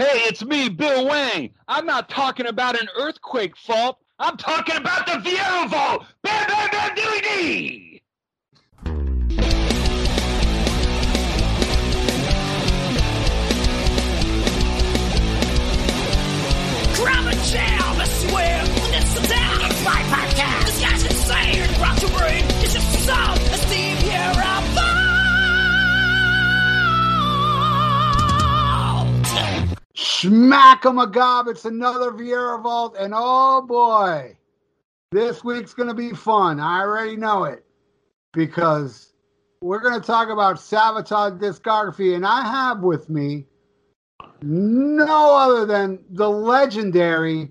Hey, it's me, Bill Wang. I'm not talking about an earthquake fault. I'm talking about the Viera vault. Bam, bam, bam, doo dee. Grab a jam, I swear, it's the down. It's my podcast. This guy's insane. Rock your brain. It's just a Smack 'em a gob. It's another Viera Vault. And oh boy, this week's going to be fun. I already know it because we're going to talk about Savatage discography. And I have with me no other than the legendary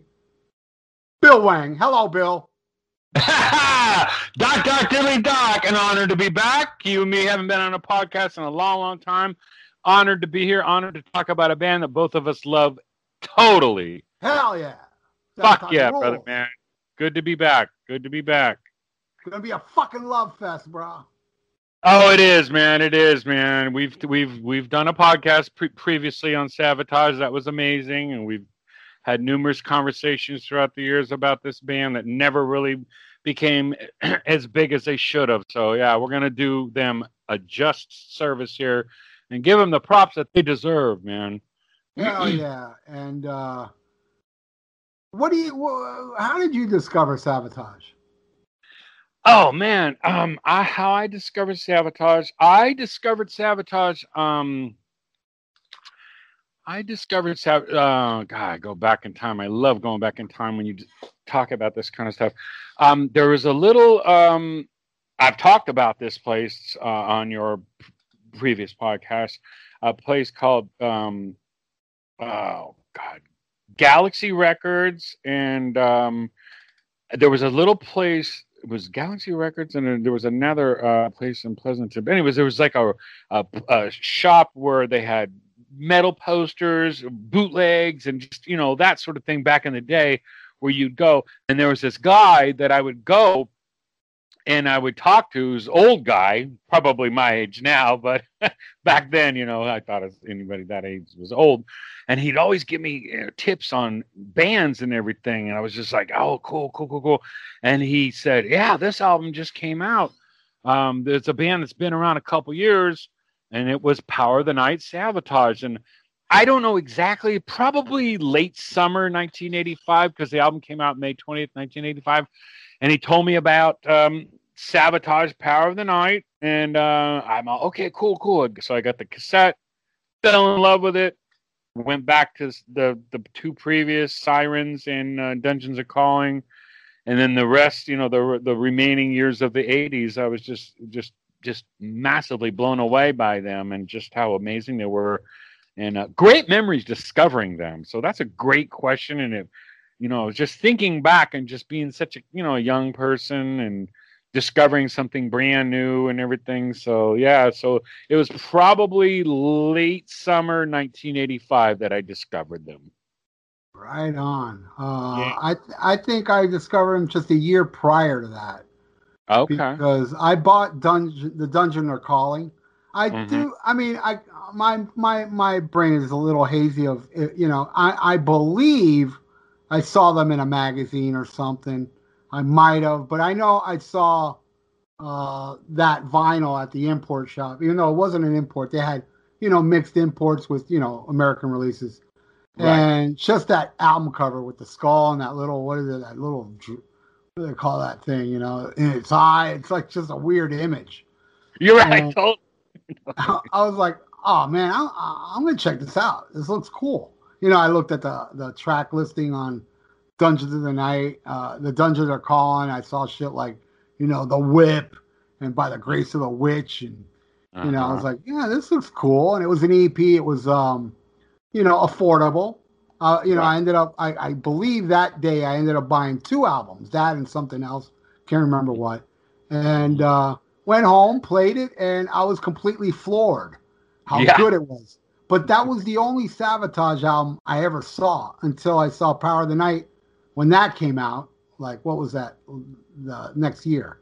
Bill Wang. Hello, Bill. Doc, Doc, Dilly Doc. An honor to be back. You and me haven't been on a podcast in a long, long time. Honored to be here. Honored to talk about a band that both of us love totally. Hell yeah. Fuck yeah, brother, man. Good to be back. Good to be back. It's going to be a fucking love fest, bro. Oh, it is, man. It is, man. We've we've we've done a podcast pre- previously on Savatage. That was amazing, and we've had numerous conversations throughout the years about this band that never really became as big as they should have. So yeah, we're gonna do them a just service here and give them the props that they deserve, man. Hell yeah. And uh, what do you, how did you discover Savatage? Oh man, um, I how I discovered Savatage. I discovered Savatage. Um, I discovered sab. Uh, God, go back in time. I love going back in time when you talk about this kind of stuff. Um, there was a little. Um, I've talked about this place uh, on your previous podcast. A place called. Um, oh God, Galaxy Records, and um, there was a little place it was Galaxy Records, and there was another uh, place in Pleasanton. But anyways, there was like a, a a shop where they had metal posters, bootlegs, and just you know that sort of thing back in the day, where you'd go. And there was this guy that I would go, and I would talk to. Who's old guy, probably my age now, but back then, you know, I thought anybody that age was old. And he'd always give me you know, tips on bands and everything, and I was just like, "Oh, cool, cool, cool, cool." and he said, "Yeah, this album just came out. Um, there's a band that's been around a couple years, and it was Power of the Night Savatage." And I don't know exactly, probably late summer 1985, because the album came out May 20th, 1985. And he told me about um, Savatage, Power of the Night, and uh, I'm all okay, cool, cool. So I got the cassette, fell in love with it. Went back to the the two previous Sirens and uh, Dungeons of Calling and then the rest you know the the remaining years of the 80s i was just just just massively blown away by them and just how amazing they were and uh, great memories discovering them so that's a great question and it you know just thinking back and just being such a you know a young person and discovering something brand new and everything so yeah so it was probably late summer 1985 that i discovered them Right on. Uh, Yeah. I th- I think I discovered them just a year prior to that okay because I bought Dungeon the Dungeon They're Calling. I Mhm. do. I mean, I my my my brain is a little hazy. Of you know, I I believe I saw them in a magazine or something. I might have, but I know I saw uh, that vinyl at the import shop. Even though it wasn't an import, they had you know mixed imports with you know American releases. Right. And just that album cover with the skull and that little what is it? That little what do they call that thing? You know, in its eye. It's like just a weird image. you're right Uh, totally. I was like, oh man, I'm, I'm gonna check this out. This looks cool. You know, I looked at the the track listing on Dungeons of the Night. Uh, the Dungeons are calling. I saw shit like, you know, the Whip and By the Grace of the Witch, and you know, I was Uh-huh. like, yeah, this looks cool. And it was an EP. It was, um, you know, affordable. Uh, you know, Right. I ended up, I, I believe that day I ended up buying two albums, that and something else. Can't remember what. And uh, went home, played it, and I was completely floored how Yeah. good it was. But that was the only Savatage album I ever saw until I saw Power of the Night when that came out. Like, what was that? The next year.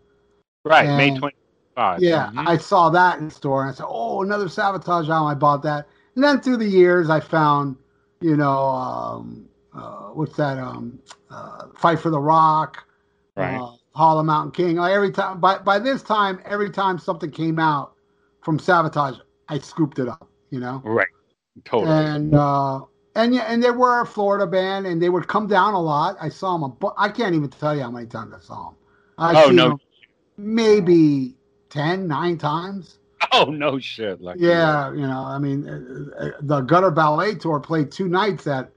Right, May And- 25. Yeah, Mhm. I saw that in store and I said, "Oh, another Savatage album." I bought that, and then through the years, I found, you know, um, uh, what's that? Um, uh, Fight for the Rock, Right. uh, Hall of Mountain King. Like every time, by by this time, every time something came out from Savatage, I scooped it up. You know, right. Totally. and uh, and yeah, and they were a Florida band, and they would come down a lot. I saw them, but I can't even tell you how many times I saw them. I Oh, no. maybe 10, 9 times. oh no shit. Like Yeah, you know, I mean, uh, uh, the Gutter Ballet Tour played two nights at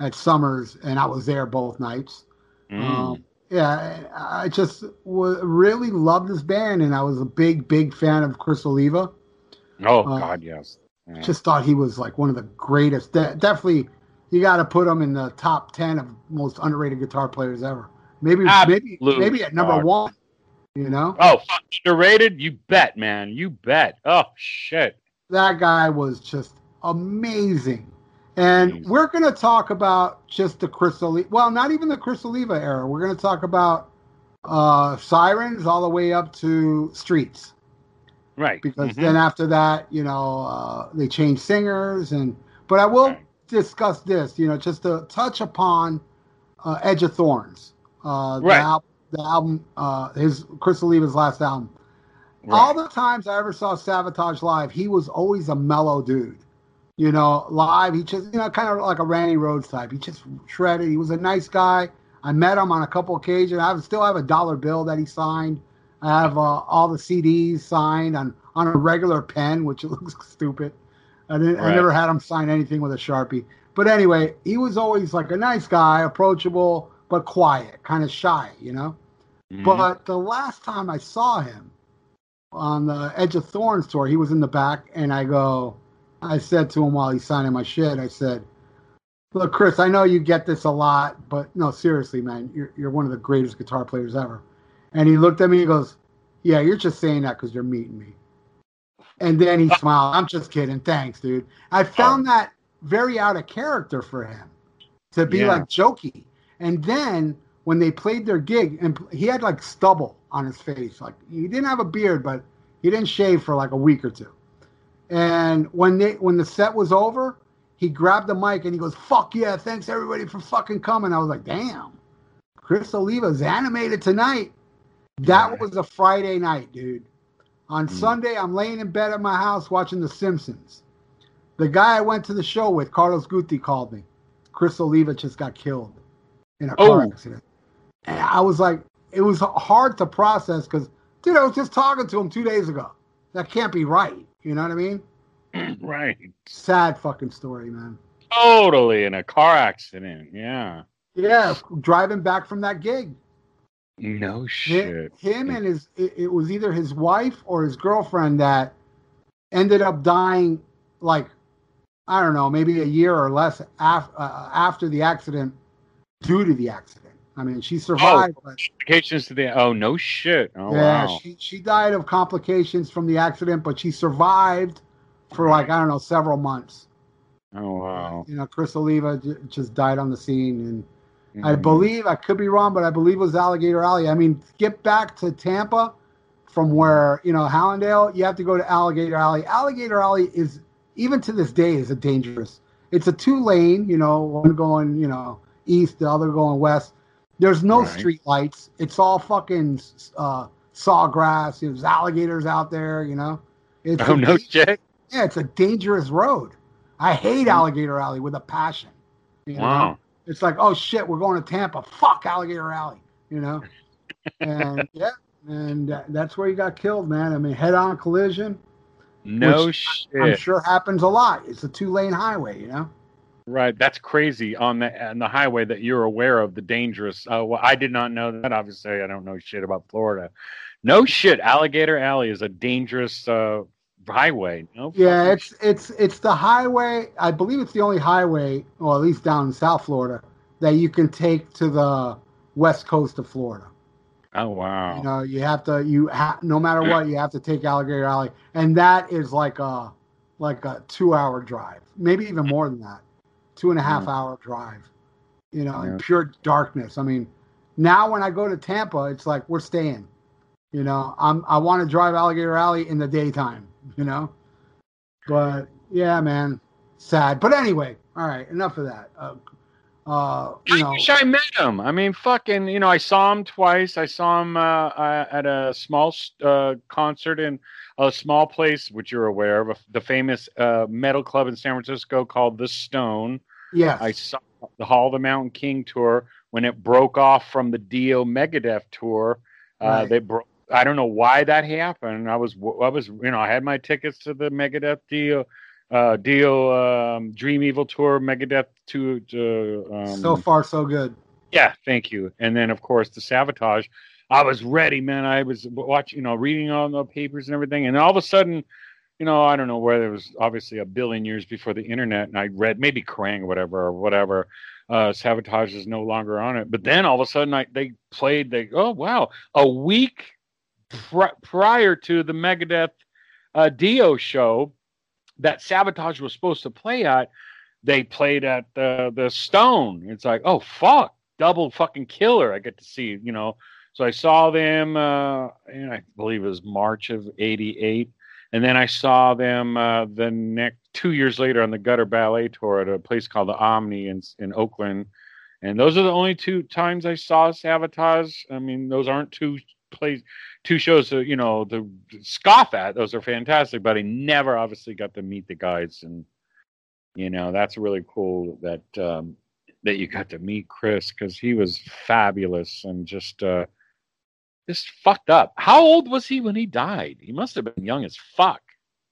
at Summers, and I was there both nights. Mm. Um, yeah, I just w- really loved this band, and I was a big, big fan of Criss Oliva. oh uh, God, yes. Just thought he was like one of the greatest. De- definitely, you got to put him in the top ten of most underrated guitar players ever. Maybe, maybe, maybe at number one. You know, Oh, underrated? You bet, man. You bet. Oh shit. that guy was just amazing. And Amazing. we're going to talk about just the Criss Oliva. Well, not even the Criss Oliva era. We're going to talk about uh, Sirens all the way up to Streets. Right. because Mhm. then after that, you know, uh, they changed singers and. But I will Right. discuss this, you know, just to touch upon uh, Edge of Thorns, uh, the, Right. al- the album, uh, his Criss Oliva's last album. Right. All the times I ever saw Savatage live, he was always a mellow dude. You know, live, he just, you know, kind of like a Randy Rhoads type. He just shredded. He was a nice guy. I met him on a couple occasions. I still have a dollar bill that he signed. I have uh, all the CDs signed on, on a regular pen, which looks stupid. I, didn't, I never had him sign anything with a Sharpie. But anyway, he was always like a nice guy, approachable, but quiet, kind of shy, you know? Mhm. But the last time I saw him on the Edge of Thorns tour, he was in the back, and I go, I said to him while he's signing my shit, I said, Look, Chris, I know you get this a lot, but no, seriously, man, you're, you're one of the greatest guitar players ever. And he looked at me, and he goes, Yeah, you're just saying that because you're meeting me. And then he smiled. I'm just kidding. Thanks, dude. I found oh. that very out of character for him to be Yeah. like jokey. And then when they played their gig, and he had like stubble on his face. Like he didn't have a beard, but he didn't shave for like a week or two. And when they when the set was over, he grabbed the mic and he goes, "Fuck yeah! Thanks everybody for fucking coming." I was like, "Damn, Criss Oliva's animated tonight." That was a Friday night, dude. On Mm. Sunday, I'm laying in bed at my house watching The Simpsons. The guy I went to the show with, Carlos Guti, called me. Criss Oliva just got killed in a car Oh. accident. And I was like, it was hard to process because, dude, I was just talking to him two days ago. That can't be right. You know what I mean? right. Sad fucking story, man. Totally in a car accident. Yeah. Yeah, driving back from that gig. No shit. Him and his, it, it was either his wife or his girlfriend that ended up dying, like, I don't know, maybe a year or less af- uh, after the accident due to the accident. I mean, she survived, but Complications to the. Oh no shit. Oh yeah, wow. she, she died of complications from the accident, but she survived for like, I don't know, several months. oh wow. You know, Criss Oliva j- just died on the scene. And I Mhm. believe, I could be wrong, but I believe it was Alligator Alley. I mean, get back to Tampa from where, you know, Hallandale, you have to go to Alligator Alley. Alligator Alley is, even to this day, is a dangerous. It's a two lane, you know, one going, you know, east, the other going west. There's no Right. street lights. It's all fucking uh, sawgrass. There's alligators out there, you know. It's Oh no shit. yeah, it's a dangerous road. I hate Alligator Alley with a passion. you know? Wow. It's like, oh shit, we're going to Tampa. Fuck Alligator Alley, you know? and yeah, and uh, that's where he got killed, man. I mean, head-on collision. No which I'm sure happens a lot. It's a two-lane highway, you know. Right. That's crazy on the on the highway that you're aware of the dangerous. Uh, well, I did not know that. Obviously, I don't know shit about Florida. No shit. Alligator Alley is a dangerous uh, highway. No. Yeah, it's it's it's the highway. I believe it's the only highway, or at least down in South Florida, that you can take to the west coast of Florida. Oh wow. You know, you have to you ha- no matter what, you have to take Alligator Alley, and that is like a like a two hour drive, maybe even more than that, two and a half Mm. hour drive. You know, in pure darkness. I mean, now when I go to Tampa, it's like we're staying. You know, I'm I want to drive Alligator Alley in the daytime. You know, but yeah, man, sad. But anyway, all right, enough of that. Uh, uh, you I know, wish I met him. I mean, fucking, you know, I saw him twice. I saw him uh, uh, at a small uh, concert in a small place, which you're aware of, the famous uh, metal club in San Francisco called The Stone. yes, I saw the Hall of the Mountain King tour when it broke off from the Dio Megadeth tour. Uh, Right. They broke. I don't know why that happened. I was, I was, you know, I had my tickets to the Megadeth deal. uh, Dio um, Dream Evil tour, Megadeth to, to um, so far so good. yeah, thank you. And then of course the Savatage. I was ready, man. I was watching, you know, reading all the papers and everything, and all of a sudden, you know, I don't know whether it was obviously a billion years before the internet, and I read maybe Kerrang or whatever or whatever. Uh, Savatage is no longer on it, but then all of a sudden, I they played. They oh wow, a week pri- prior to the Megadeth uh, Dio show that Savatage was supposed to play at, they played at the the Stone. It's like oh fuck, double fucking killer. I get to see you know. So I saw them, uh, and I believe it was March of '88, and then I saw them uh, the next two years later on the Gutter Ballet tour at a place called the Omni in in Oakland. And those are the only two times I saw Savatage. I mean, those aren't two plays, two shows to you know to scoff at. Those are fantastic, but I never obviously got to meet the guys, and you know that's really cool that um, that you got to meet Chris because he was fabulous and just uh, just fucked up. How old was he when he died? He must have been young as fuck.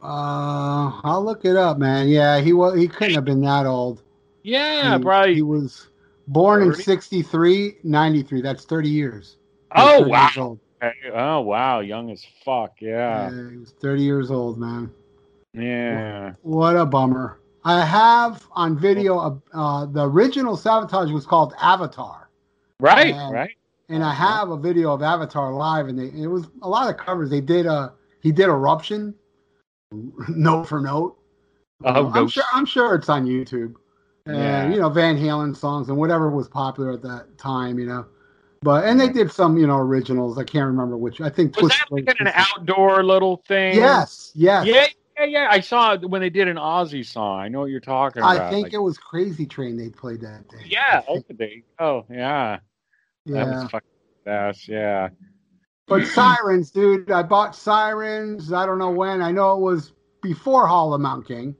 Uh, I'll look it up, man. Yeah, he was. He couldn't have been that old. Yeah, he, probably. He was born in 30? 63, 93. That's 30 years. Oh 30 wow. Oh wow, young as fuck. Yeah. Yeah, he was 30 years old, man. Yeah. What a bummer. I have on video uh, uh, the original Savatage was called Avatar, Right. And- right. and I have a video of Avatar live, and they, it was a lot of covers. They did a he did eruption, note for note. Oh, I'm sure I'm sure it's on YouTube. And Yeah. you know Van Halen songs and whatever was popular at that time, you know. But and they did some you know originals. I can't remember which. I think Was that like an outdoor little thing? Yes, yes. Yeah, yeah, yeah. I saw it when they did an Ozzy song. I know what you're talking about. I think like- it was Crazy Train they played that day. Yeah. I Okay. Oh, yeah. That yeah. was fucking fast. Yeah. But Sirens, dude, I bought Sirens. I don't know when. I know it was before Hall of Mount King.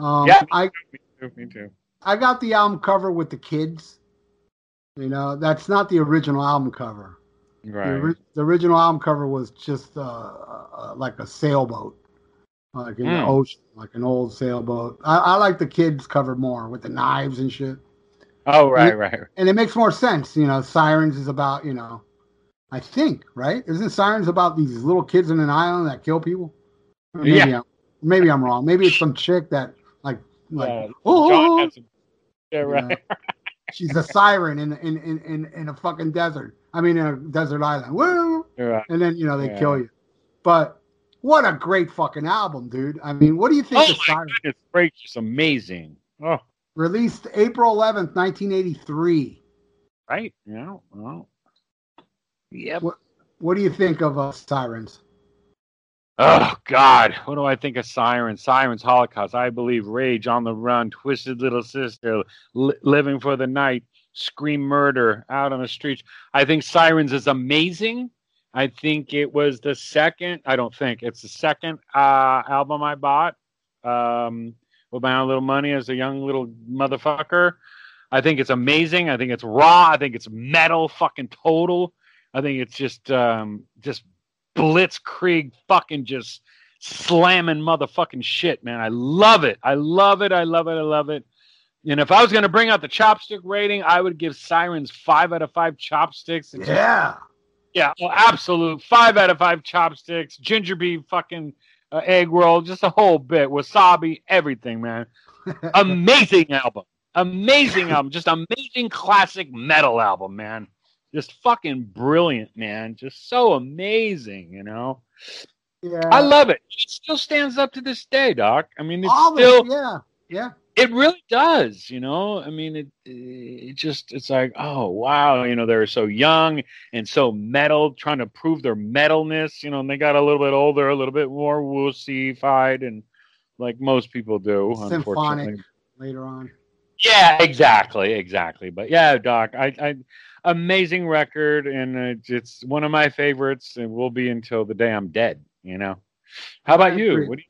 Um, Yeah. I Me too. Me too. I got the album cover with the kids. You know, that's not the original album cover. The, Right. ori- the original album cover was just uh, uh, like a sailboat, like in the Hmm. ocean, like an old sailboat. I, I like the kids cover more with the knives and shit, Oh, right, right. and it makes more sense. You know, Sirens is about you know, I think right? Isn't Sirens about these little kids in an island that kill people? Or Maybe Yeah. I'm, maybe I'm wrong. Maybe it's some chick that like like Yeah, oh, John had some- yeah, right. she's a siren in in, in in a fucking desert. I mean, in a desert island. Woo! right. And then you know they Yeah. kill you. But what a great fucking album, dude. I mean, what do you think Oh of my Siren? goodness gracious, amazing. Oh, Released April 11th, 1983. right. Yeah. Well. Yep. What what do you think of uh, Sirens? Oh God, what do I think of Sirens? Sirens, Holocaust. I believe Rage on the Run, Twisted Little Sister, li- Living for the Night, Scream Murder, Out on the Streets. I think Sirens is amazing. I think it was the second. I don't think it's the second uh, album I bought um, with my own little money as a young little motherfucker. I think it's amazing. I think it's raw. I think it's metal, fucking total. I think it's just um, just blitzkrieg fucking just slamming motherfucking shit, man. I love it. I love it. I love it. I love it. And if I was going to bring out the chopstick rating, I would give Sirens five out of five chopsticks. It's just- Yeah. yeah, well, absolute five out of five chopsticks, ginger beef, fucking uh, egg roll, just a whole bit, wasabi, everything, man. Amazing album, amazing album, just amazing classic metal album, man. Just fucking brilliant, man. Just so amazing, you know. Yeah. I love it. It still stands up to this day, Doc. I mean, it's All still it, yeah. Yeah. it really does you know i mean it it just it's like oh wow you know they're so young and so metal trying to prove their metalness you know and they got a little bit older a little bit more wussified and like most people do. Symphonic Unfortunately. later on. Yeah, exactly, exactly. But yeah, Doc, I, I amazing record, and it's, it's one of my favorites, and will be until the day I'm dead. You know. How about you? What do you?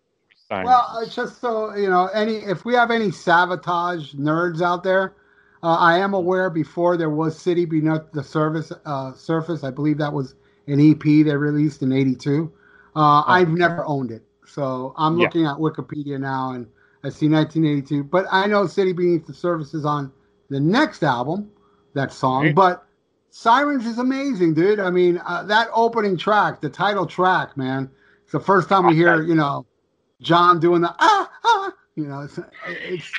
Simon? Well, it's just so you know, any if we have any Savatage nerds out there, uh, I am aware before there was City Beneath the Surface. Uh, surface, I believe that was an EP they released in '82. Uh, I've never owned it, so I'm Yeah. looking at Wikipedia now and I see 1982. But I know City Beneath the Surface is on the next album, that song. Right. But Sirens is amazing, dude. I mean, uh, that opening track, the title track, man. It's the first time we hear, you know, Jon doing the ah ah. You know, it's it's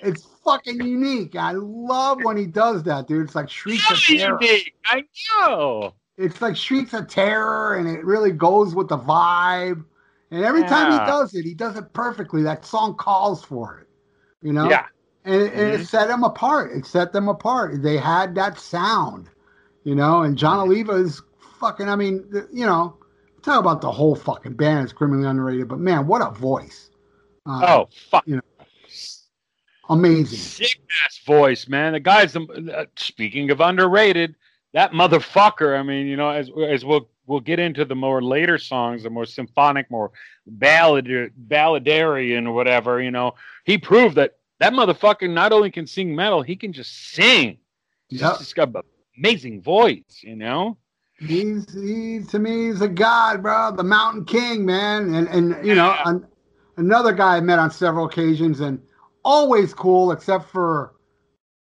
it's fucking unique. I love when he does that, dude. It's like shrieks of terror. Unique, I know. It's like shrieks of terror, and it really goes with the vibe. And every time he does it, he does it perfectly. That song calls for it. You know. Yeah, and, and Mhm. it set them apart. It set them apart. They had that sound, you know. And Jon Oliva is fucking. I mean, you know, talk about the whole fucking band is criminally underrated, but man, what a voice! Uh, Oh fuck! you know, amazing. Sick ass voice, man. The guy's the. Uh, speaking of underrated, that motherfucker. I mean, you know, as as we'll we'll get into the more later songs, the more symphonic, more ballad balladarian or whatever. You know, he proved that that motherfucker not only can sing metal, he can just sing. He's Yep. just got an amazing voice. You know. He's he to me he's a god, bro. The Mountain King, man. And and you know, an, another guy I met on several occasions and always cool, except for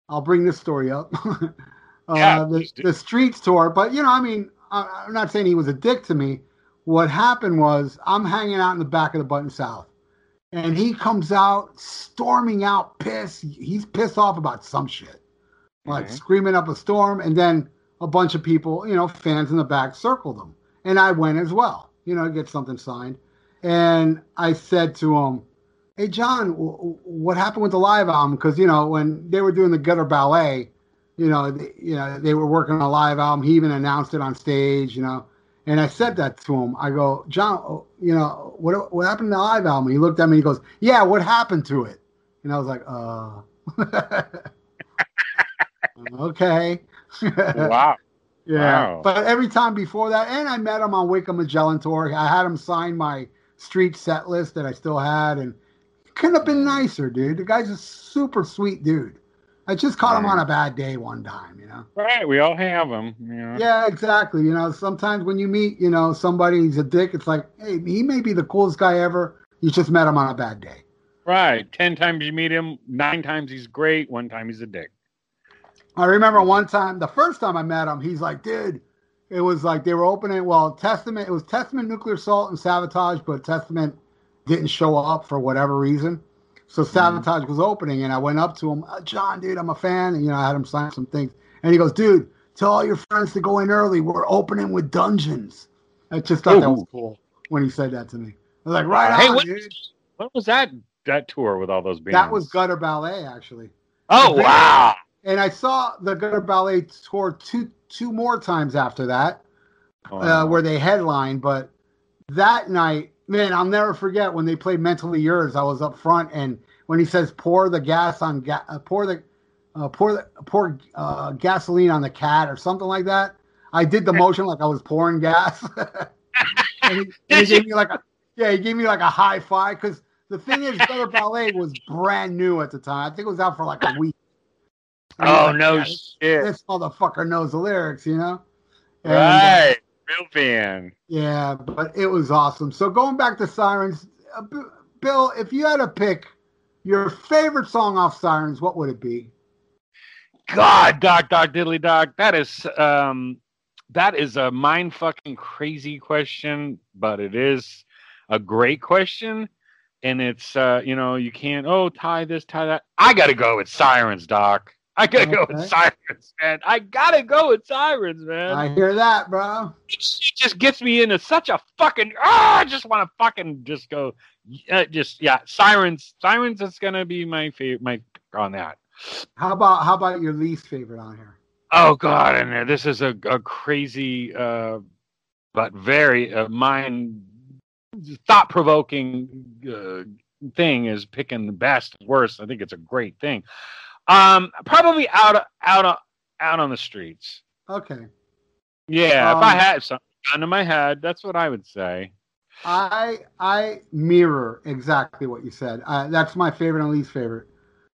I'll bring this story up. uh, Yeah, the, the streets tour, but you know, I mean, I'm not saying he was a dick to me. What happened was I'm hanging out in the back of the Button South, and he comes out storming out, pissed. He's pissed off about some shit like Mhm. screaming up a storm, and then a bunch of people, you know, fans in the back circled him, and I went as well, you know, to get something signed. And I said to him, "Hey, Jon, w- w- what happened with the live album? Because you know, when they were doing the Gutter Ballet, you know, they, you know, they were working on a live album. He even announced it on stage, you know." And I said that to him. I go, Jon, oh, you know, what what happened to the live album? He looked at me. And he goes, Yeah, what happened to it? And I was like, Uh. okay. Wow. Yeah. Wow. But every time before that, and I met him on Wake of Magellan tour. I had him sign my street set list that I still had, and couldn't have been nicer, dude. The guy's a super sweet dude. I just caught him on a bad day one time, you know. Right. We all have them. You know. Yeah, exactly. You know, sometimes when you meet, you know, somebody who's a dick, it's like, hey, he may be the coolest guy ever. You just met him on a bad day. Right. Ten times you meet him, nine times he's great, one time he's a dick. I remember one time, the first time I met him, he's like, dude, it was like they were opening, well, Testament, it was Testament, Nuclear Assault, and Savatage, but Testament didn't show up for whatever reason. So Savatage was opening, and I went up to him, "Uh, Jon, dude, I'm a fan. And, you know, I had him sign some things. And he goes, dude, tell all your friends to go in early. We're opening with Dungeons. I just thought that was cool when he said that to me. I was like, right Hey, on, what- dude. When was that that tour with all those bands? That was Gutter Ballet, actually. Oh wow! And I saw the Gutter Ballet tour two two more times after that. uh, where they headlined. But that night, man, I'll never forget when they played "Mentally Yours." I was up front, and when he says "pour the gas on ga- uh, pour the uh, pour the pour uh, gasoline on the cat" or something like that, I did the motion like I was pouring gas. and he, and he gave me like a yeah, he gave me like a high five because the thing is, Gutter Ballet was brand new at the time. I think it was out for like a week. And oh like, no "Yeah, shit! This motherfucker knows the lyrics, you know. And, uh, right, real fan. yeah, but it was awesome. So going back to Sirens, uh, B- Bill, if you had to pick your favorite song off Sirens, what would it be? God, Doc, Doc, Diddly Doc. That is um, that is a mind fucking crazy question, but it is a great question. And it's uh, you know, you can't oh tie this, tie that. I gotta go with sirens, Doc. I gotta go with sirens, man. I gotta go with sirens, man. I hear that, bro. it just gets me into such a fucking ah, I just want to fucking just go uh, just yeah sirens sirens is gonna be my favorite my on that How about how about your least favorite on here? oh god and this is a, a crazy uh but very uh, mind thought-provoking uh, thing is picking the best, worst. I think it's a great thing. Um, probably out out out on the streets. Okay. Yeah, Um, if I had something under my head, that's what I would say. I I mirror exactly what you said. Uh, that's my favorite and least favorite.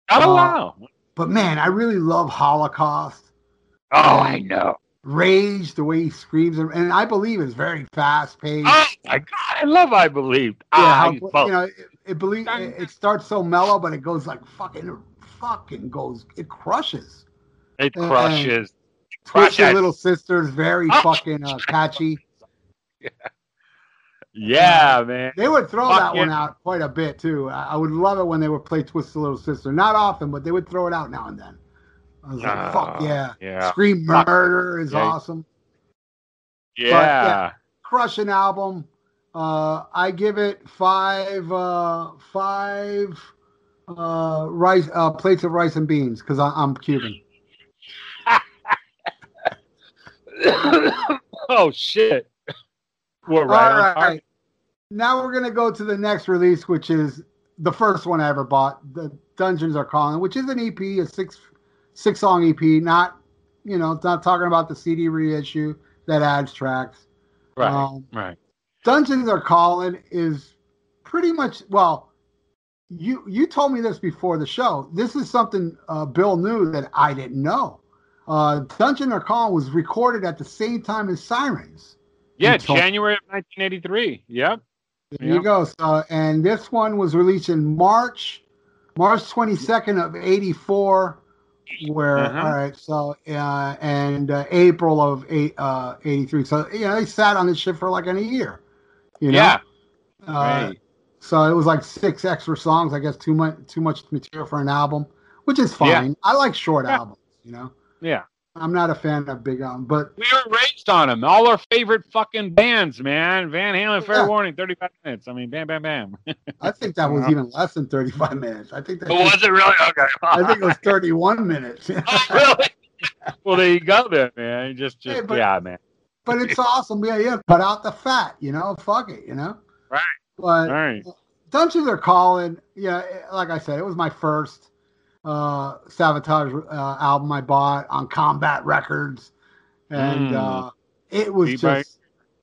Oh Uh, wow! But man, I really love Holocaust. Oh, I know. Rage, the way he screams, and I believe it's very fast paced. Oh my god, I love I believe. yeah, ah, I you know, it, it believe it, it starts so mellow, but it goes like fucking, fucking goes, it crushes. it crushes. Twisted Crushes. Little Sisters, very Oh. fucking uh, catchy. Yeah, man. They would throw Fuck that one out quite a bit too. I, would love it when they would play Twisted Little Sister. Not often, but they would throw it out now and then. I was like, fuck Ah, yeah. Yeah. Scream Fuck. Murder is Yeah. awesome. Yeah. yeah. Crushing album. Uh, I give it five, uh, five uh, rice uh, plates of rice and beans because I'm Cuban. oh shit. We're All right on right. Now we're gonna go to the next release, which is the first one I ever bought. The Dungeons Are Calling, which is an EP, a six six song EP. Not you know, it's not talking about the CD reissue that adds tracks. Right. Um, right. Dungeons Are Calling is pretty much well. You you told me this before the show. This is something uh, Bill knew that I didn't know. Uh, Dungeon Are Calling was recorded at the same time as Sirens. Yeah, January of 1983. Yep. There Yeah. you go. So, and this one was released in March, March 22nd of 84. Where, Uh-huh. all right, so, uh, and uh, April of eight, uh, 83. So, you know, they sat on this shit for like a year. You know? Yeah. Uh, Right. So it was like six extra songs. I guess too much, too much material for an album, which is Yeah. fine. I like short Yeah. albums, you know? Yeah. I'm not a fan of big albums, but We were raised on them. All our favorite fucking bands, man. Van Halen, Fair Yeah. Warning, 35 minutes. I mean, bam, bam, bam. I think that was even less than 35 minutes. I think that Oh, was it really? Okay. I think it was 31 minutes. oh, really? well, there you go, then, man. Just, just, Hey, but- yeah, man. but it's awesome. Yeah, yeah. Cut out the fat, you know. Fuck it, you know. Right. But right. Dungeons are calling. Yeah, like I said, it was my first uh Savatage uh, album I bought on Combat Records, and Mm. uh it was just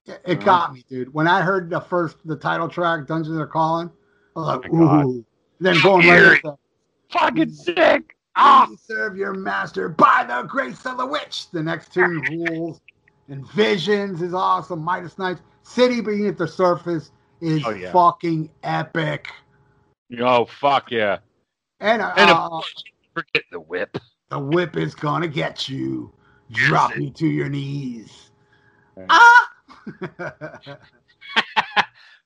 it, it got me, dude. When I heard the first the title track, Dungeons are calling, I was like, Oh ooh. Then going right Eerie. into Fucking sick. Ah. "You serve your master by the grace of the witch. The next tune rules. And Visions is awesome. Midas Knights. City Beneath the Surface is Oh, yeah. fucking epic. Oh, fuck yeah. And, uh, And of course, forget the whip. the whip is gonna get you. Yes, Drop it- you to your knees. Right. Ah!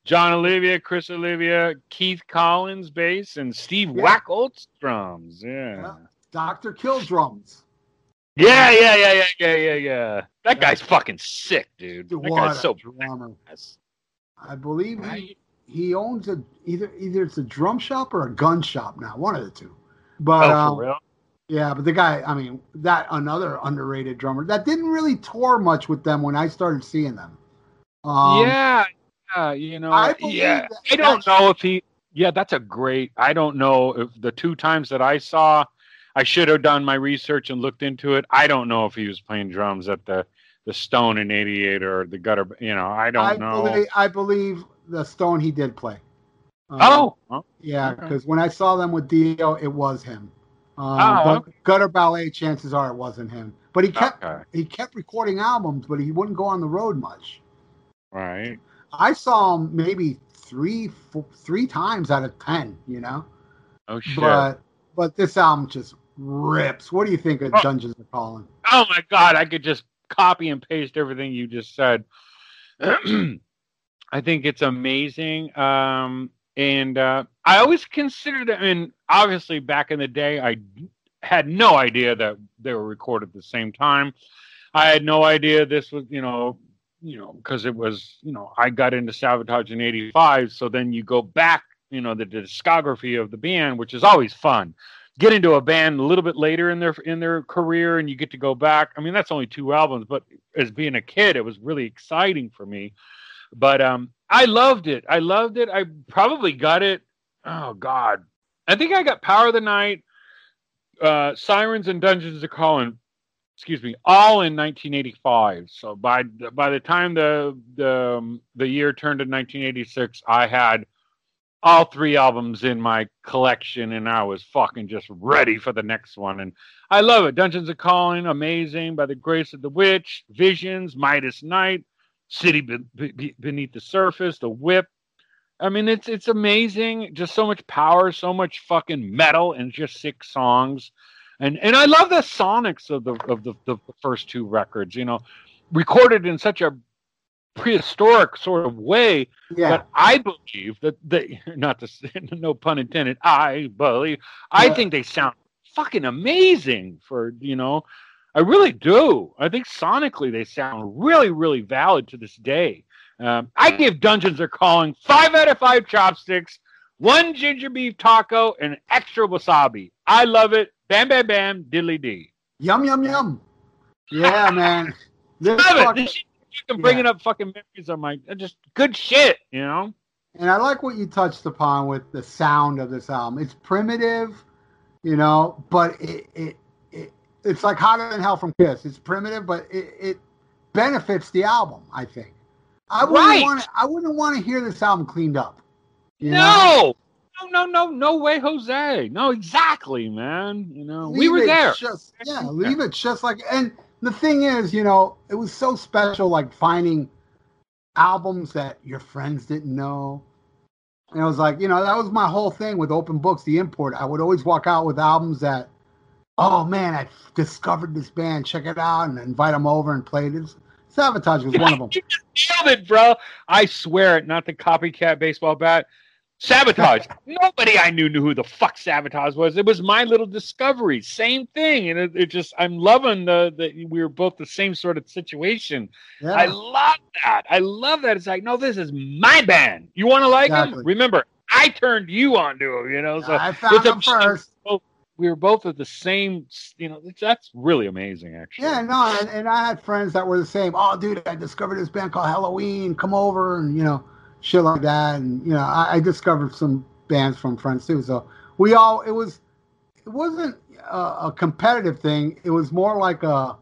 Jon Oliva, Criss Oliva, Keith Collins bass, and Steve Yeah. Wacholz drums. Yeah. Yeah. Dr. Kill Drums. Yeah, yeah, yeah, yeah, yeah, yeah, yeah. That guy's fucking sick, dude. That guy's so drummer. badass. I believe he, Right? he owns a either either it's a drum shop or a gun shop now, one of the two. But Oh, um, for real? Yeah, but the guy, I mean, that another underrated drummer that didn't really tour much with them when I started seeing them. Um, yeah, yeah, you know, I yeah. that- I don't know if he. Yeah, that's a great. I don't know if the two times that I saw, I should have done my research and looked into it. I don't know if he was playing drums at the the Stone in '88 or the Gutter. You know, I don't I know. believe I believe the Stone he did play. Um, oh, oh, yeah, okay. because when I saw them with Dio, it was him. Um, Oh, but okay. Gutter Ballet, chances are it wasn't him. But he kept okay, he kept recording albums, but he wouldn't go on the road much. right. I saw him maybe three four, three times out of ten, you know. Oh shit. But but this album just rips. What do you think of Oh. Dungeons and Calling? oh my god, I could just copy and paste everything you just said. I think it's amazing. Um, and uh, I always considered, I mean, obviously back in the day, I had no idea that they were recorded at the same time. I had no idea this was, you know, you know, because it was, you know, I got into Savatage in '85. So then you go back, you know, the, discography of the band, which is always fun. Get into a band a little bit later in their in their career, and you get to go back. I mean, that's only two albums, but as being a kid, it was really exciting for me. But um, I loved it. I loved it. I probably got it oh God, I think I got Power of the Night, uh, Sirens and Dungeons of Calling. Excuse me, all in 1985. So by by the time the the um, the year turned to 1986, I had all three albums in my collection, and I was fucking just ready for the next one. And I love it. Dungeons of Calling, amazing. By the Grace of the Witch, Visions, Midas Knight, City Be- Be- Beneath the Surface, The Whip. I mean, it's it's amazing. Just so much power, so much fucking metal, and just six songs. And and I love the sonics of the of the, the first two records. You know, recorded in such a prehistoric sort of way. Yeah. But I believe that they, not to say, no pun intended. I believe. I Yeah. think they sound fucking amazing. For you know, I really do. I think sonically they sound really, really valid to this day. Um, I give Dungeons are calling five out of five chopsticks, one ginger beef taco, and extra wasabi. I love it. Bam, bam, bam, diddly dee. Yum yum yum. Yeah, man. This Love it. fucking- This fucking bringing up fucking memories of my just good shit. You know. and I like what you touched upon with the sound of this album. It's primitive, you know, but it it, it it's like hotter than hell from Kiss. It's primitive, but it, it benefits the album. I think. I wouldn't Right. want. I wouldn't want to hear this album cleaned up. you know? No, no, no, no, no way, Jose. No, exactly, man. You know, we were there. Just, yeah, leave it just like. And the thing is, you know, it was so special, like finding albums that your friends didn't know. And it was like, you know, that was my whole thing with Open Books, the import. I would always walk out with albums that, oh man, I discovered this band, check it out, and invite them over and play this. Savatage was one of them. You nailed it, bro. I swear it. Not the copycat baseball bat. Savatage. Nobody I knew knew who the fuck Savatage was. It was my little discovery. Same thing, and it, it just I'm loving the that we were both the same sort of situation. Yeah. I love that. I love that. It's like, no, this is my band. You want to like Exactly. them? Remember, I turned you on to them. You know, so I found a- them first. we were both at the same. You know, that's really amazing, actually. Yeah, no, and, and I had friends that were the same. Oh, dude, I discovered this band called Helloween. Come over and you know, shit like that. And you know, I, I discovered some bands from friends too. So we all it was it wasn't a, a competitive thing. It was more like a,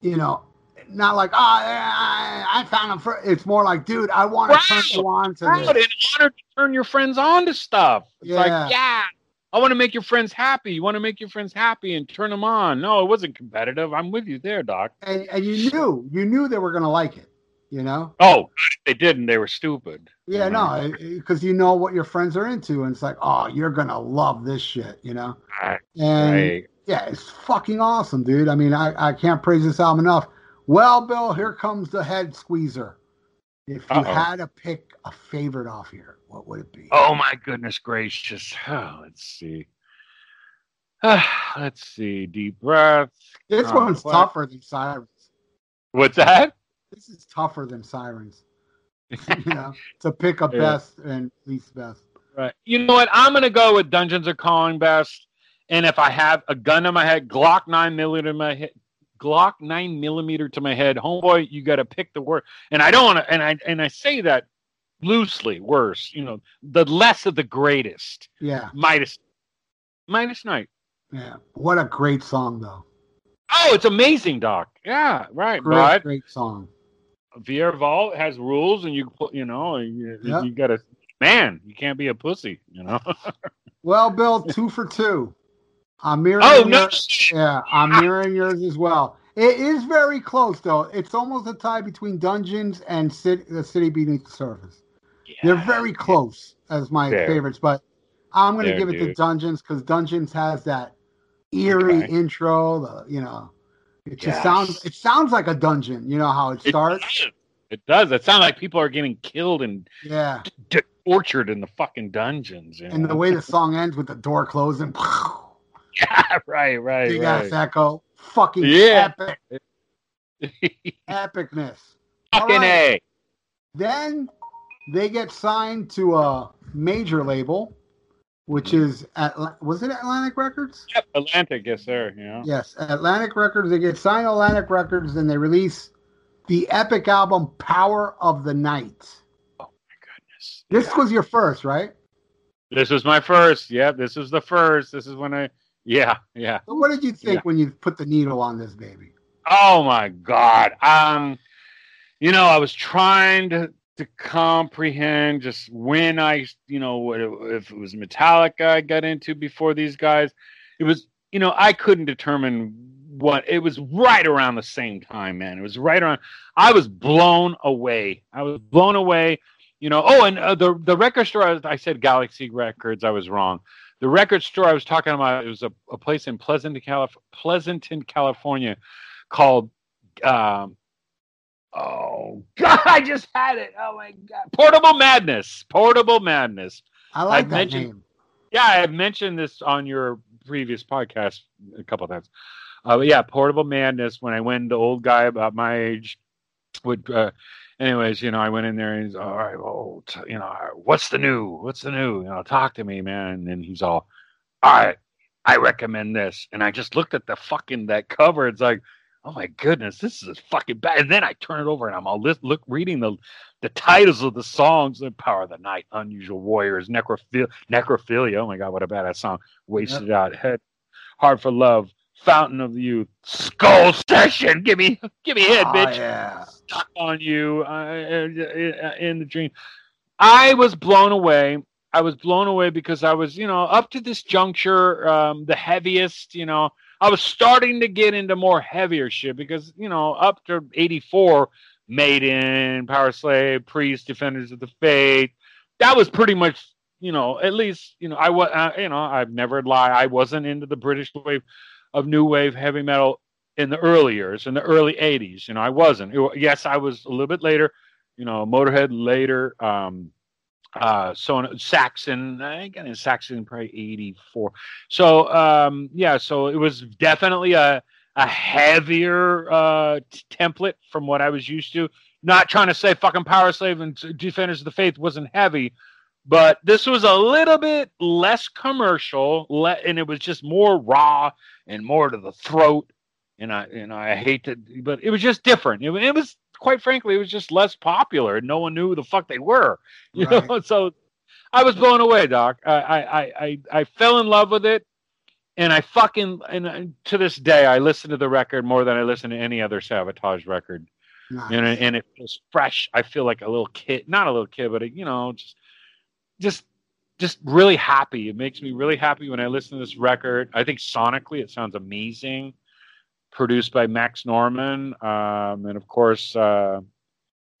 you know, not like oh, I, I found them. For, it's more like, dude, I want to turn you on to proud this. and honored to turn your friends on to stuff. It's Yeah. like, yeah, I want to make your friends happy. You want to make your friends happy and turn them on. No, it wasn't competitive. I'm with you there, Doc. And, and you knew, you knew they were gonna like it. You know. Oh, they didn't, they were stupid. Yeah, no, mm. because you know what your friends are into, and it's like, oh, you're gonna love this shit, you know. Right. And Right. yeah, it's fucking awesome, dude. I mean, I, I can't praise this album enough. Well, Bill, here comes the head squeezer. If you Uh-oh. had to pick a favorite off here, what would it be? Oh my goodness gracious. Oh, let's see. let's see. Deep breath. this oh, one's what? tougher than Sirens. What's that? This is tougher than Sirens. you know, to pick a Yeah. best and least best. Right. You know what? I'm gonna go with Dungeons are calling best. And if I have a gun in my head, Glock nine millimeter in my head, Glock nine millimeter to my head, homeboy, you got to pick the word. And I don't want to. And I and I say that loosely. Worse, you know, the less of the greatest. Yeah, Midas, Midas Knight. yeah. What a great song, though. Oh, it's amazing, Doc. Yeah, right. Great, great song. Vault has rules, and you put, you know, you, Yep. you got to. Man, you can't be a pussy, you know. Well, Bill, two for two. I'm mirroring. oh no! your- Yeah, I'm mirroring yours as well. It is very close, though. It's almost a tie between Dungeons and City, the City Beneath the Surface. They're very close as my There. favorites, but I'm going to give it to. Dungeons because Dungeons has that eerie Okay. intro. The you know, it just Yes. sounds. It sounds like a dungeon. You know how it It starts. does. It does. It sounds like people are getting killed and Yeah, d- tortured in the fucking dungeons. You and the way the song ends with the door closing. yeah, right, right, Big ass echo. Fucking Yeah. epic epicness. Fucking All a. Then they get signed to a major label, which is at was it Atlantic Records? Yep, Atlantic, yes, sir. Know. Yes, Atlantic Records. They get signed Atlantic Records, and they release the epic album "Power of the Night." Oh my goodness. This was your first, right? This was my first. Yep, this was the first. This is when I. Yeah, yeah. So what did you think Yeah. when you put the needle on this baby? Oh my God. Um, you know, I was trying to to comprehend just when I, you know, if it was Metallica I got into before these guys. It was, you know, I couldn't determine what it was right around the same time, man. It was right around. I was blown away. I was blown away. You know. Oh, and uh, the the record store. I, I said Galaxy Records. I was wrong. The record store I was talking about. It was a, a place in Pleasanton, Calif- Pleasanton, California, called. Um, oh God! I just had it. Oh my God! Portable Madness. Portable Madness. I like I've that mentioned- name. Yeah, I have mentioned this on your previous podcast a couple of times. Uh, but yeah, Portable Madness. When I went, the old guy about my age would. Uh, anyways, you know, I went in there and he's all right. Well, t- you know, what's the new? What's the new? You know, talk to me, man. And then he's all, all right, I recommend this. And I just looked at the fucking that cover. It's like, oh my goodness, this is fucking bad. And then I turn it over and I'm all lis- look reading the the titles of the songs: "The Power of the Night," "Unusual Warriors," "Necrophil- "Necrophilia." Oh my god, what a badass song! "Wasted Out," "Head," "Hard for Love," "Fountain of the Youth," "Skull Session." Give me, give me a hit, Oh, bitch yeah. stuck on you uh, in the dream. I was blown away. I was blown away because I was, you know, up to this juncture, um, the heaviest, you know, I was starting to get into more heavier shit because, you know, up to 84, Maiden, Powerslave, Priest, Defenders of the Faith, that was pretty much, you know, at least, you know, I was, uh, you know, I've never lied. I wasn't into the British wave of new wave heavy metal in the early years, in the early 80s. You know, I wasn't. It yes, I was a little bit later, you know, Motorhead later. Um, uh, so Saxon, I got in Saxon probably 84. So, um, yeah, so it was definitely a, a heavier uh, template from what I was used to. Not trying to say fucking Powerslave and Defenders of the Faith wasn't heavy, but this was a little bit less commercial, le- and it was just more raw and more to the throat and I and I hate to, but it was just different. It, it was quite frankly, it was just less popular. No one knew who the fuck they were, you Right. know. So I was blown away, Doc. I I I I, fell in love with it, and I fucking and to this day I listen to the record more than I listen to any other Savatage record, Nice. and it, and it feels fresh. I feel like a little kid, not a little kid, but you know, just just just really happy. It makes me really happy when I listen to this record. I think sonically it sounds amazing. Produced by Max Norman, um, and of course, uh,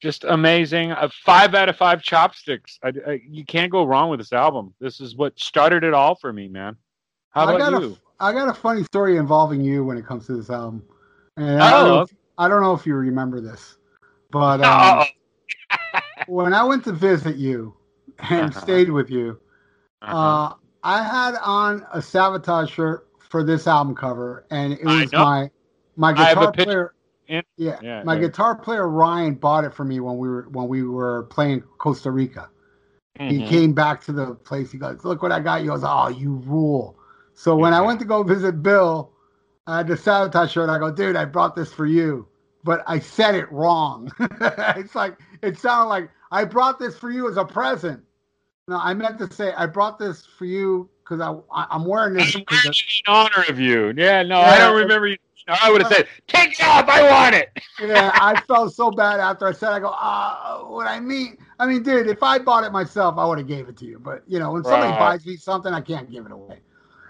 just amazing. Uh, five out of five chopsticks. I, I, you can't go wrong with this album. This is what started it all for me, man. How I about got you? A, I got a funny story involving you when it comes to this album. And I, don't know if, I don't know if you remember this, but um, when I went to visit you and Uh-huh. stayed with you, uh uh, I had on a Savatage shirt for this album cover, and it was my my I have a guitar player. in- Yeah, Yeah, my yeah. guitar player Ryan bought it for me when we were when we were playing Costa Rica. He Mhm. came back to the place. He goes, "Look what I got you." I goes, "Oh, you rule." So when I went to go visit Bill, I had the savatage shirt. I go, "Dude, I brought this for you," but I said it wrong. it's like it sounded like I brought this for you as a present. No, I meant to say I brought this for you because I, I I'm wearing this. I'm wearing it in honor of you. Yeah, no, I don't remember. You. I would have said, "Take it off. I want it." yeah, I felt so bad after I said. I go, ah, what I mean. I mean, dude, if I bought it myself, I would have gave it to you. But you know, when somebody Right. buys me something, I can't give it away.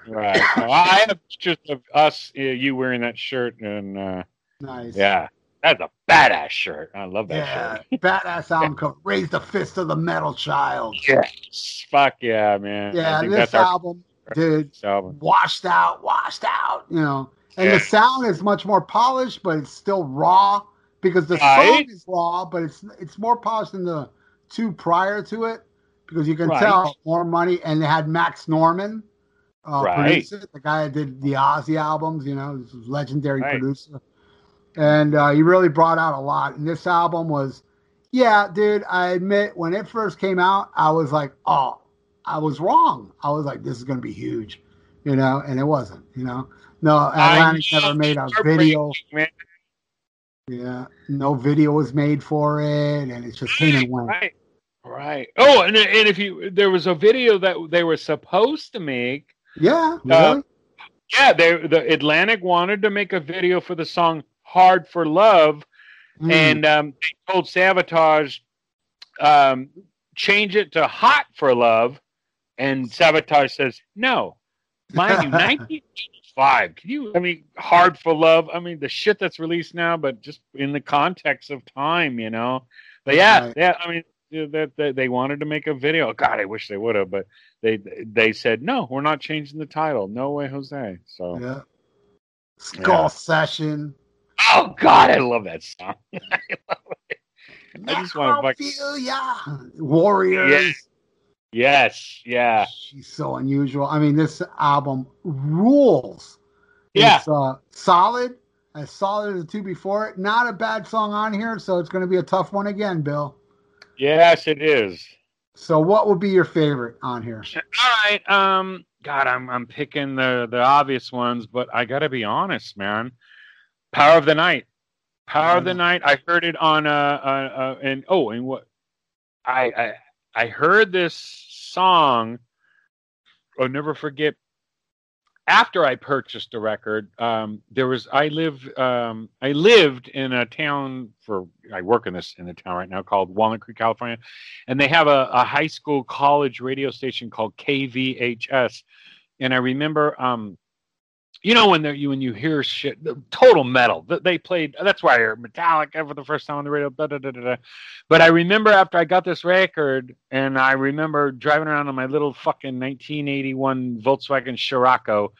Right. I have pictures of us, uh, you wearing that shirt, and uh, Nice. yeah, that's a badass shirt. I love that Yeah, shirt. badass album cover. Raise the fist of the metal child. Yes. Fuck yeah, man. Yeah, this that's our album, dude, this album. washed out, washed out. You know, and Yeah. the sound is much more polished, but it's still raw because the song is raw, but it's it's more polished than the two prior to it because you can Right. tell more money. And they had Max Norman uh, Right. produce it, the guy that did the Ozzy albums. You know, legendary Right. producer, and uh, he really brought out a lot. And this album was, yeah, dude. I admit when it first came out, I was like, oh, I was wrong. I was like, this is gonna be huge, you know, and it wasn't. You know, no, Atlantic never made a video. man. Yeah, no video was made for it, and it just came and went. Right. Right. Oh, and and if you there was a video that they were supposed to make. Yeah, Uh. Yeah, they the Atlantic wanted to make a video for the song "Hard for Love," Mm. and um, they told Savatage um, change it to "Hot for Love," and Savatage says no. Mind you, 1985. Can you? I mean, "Hard for Love." I mean, the shit that's released now, but just in the context of time, you know. But yeah, Right. yeah. I mean, that that they wanted to make a video. God, I wish they would have, but they they said no, we're not changing the title. No way, Jose. So. yeah. Skull Yeah. session. Oh God, I love that song. I love it. I just want to fucking. Warriors. Yes. yes, yeah, She's so unusual. I mean, this album rules. Yeah. It's uh, solid, as solid as the two before it. Not a bad song on here, so it's going to be a tough one again, Bill. yes, it is. So, what would be your favorite on here? All right, um, God, I'm I'm picking the the obvious ones, but I got to be honest, man. Power of the Night, Power of the Night. I heard it on uh, uh, uh and oh, and what I I I heard this song. I'll never forget. After I purchased the record, um, there was I live um, I lived in a town for I work in this in the town right now called Walnut Creek, California, and they have a, a high school college radio station called KVHS, and I remember um, you know when you when you hear shit total metal th- they played that's why I heard Metallica for the first time on the radio da, da, da. but I remember after I got this record and I remember driving around on my little fucking 1981 Volkswagen Scirocco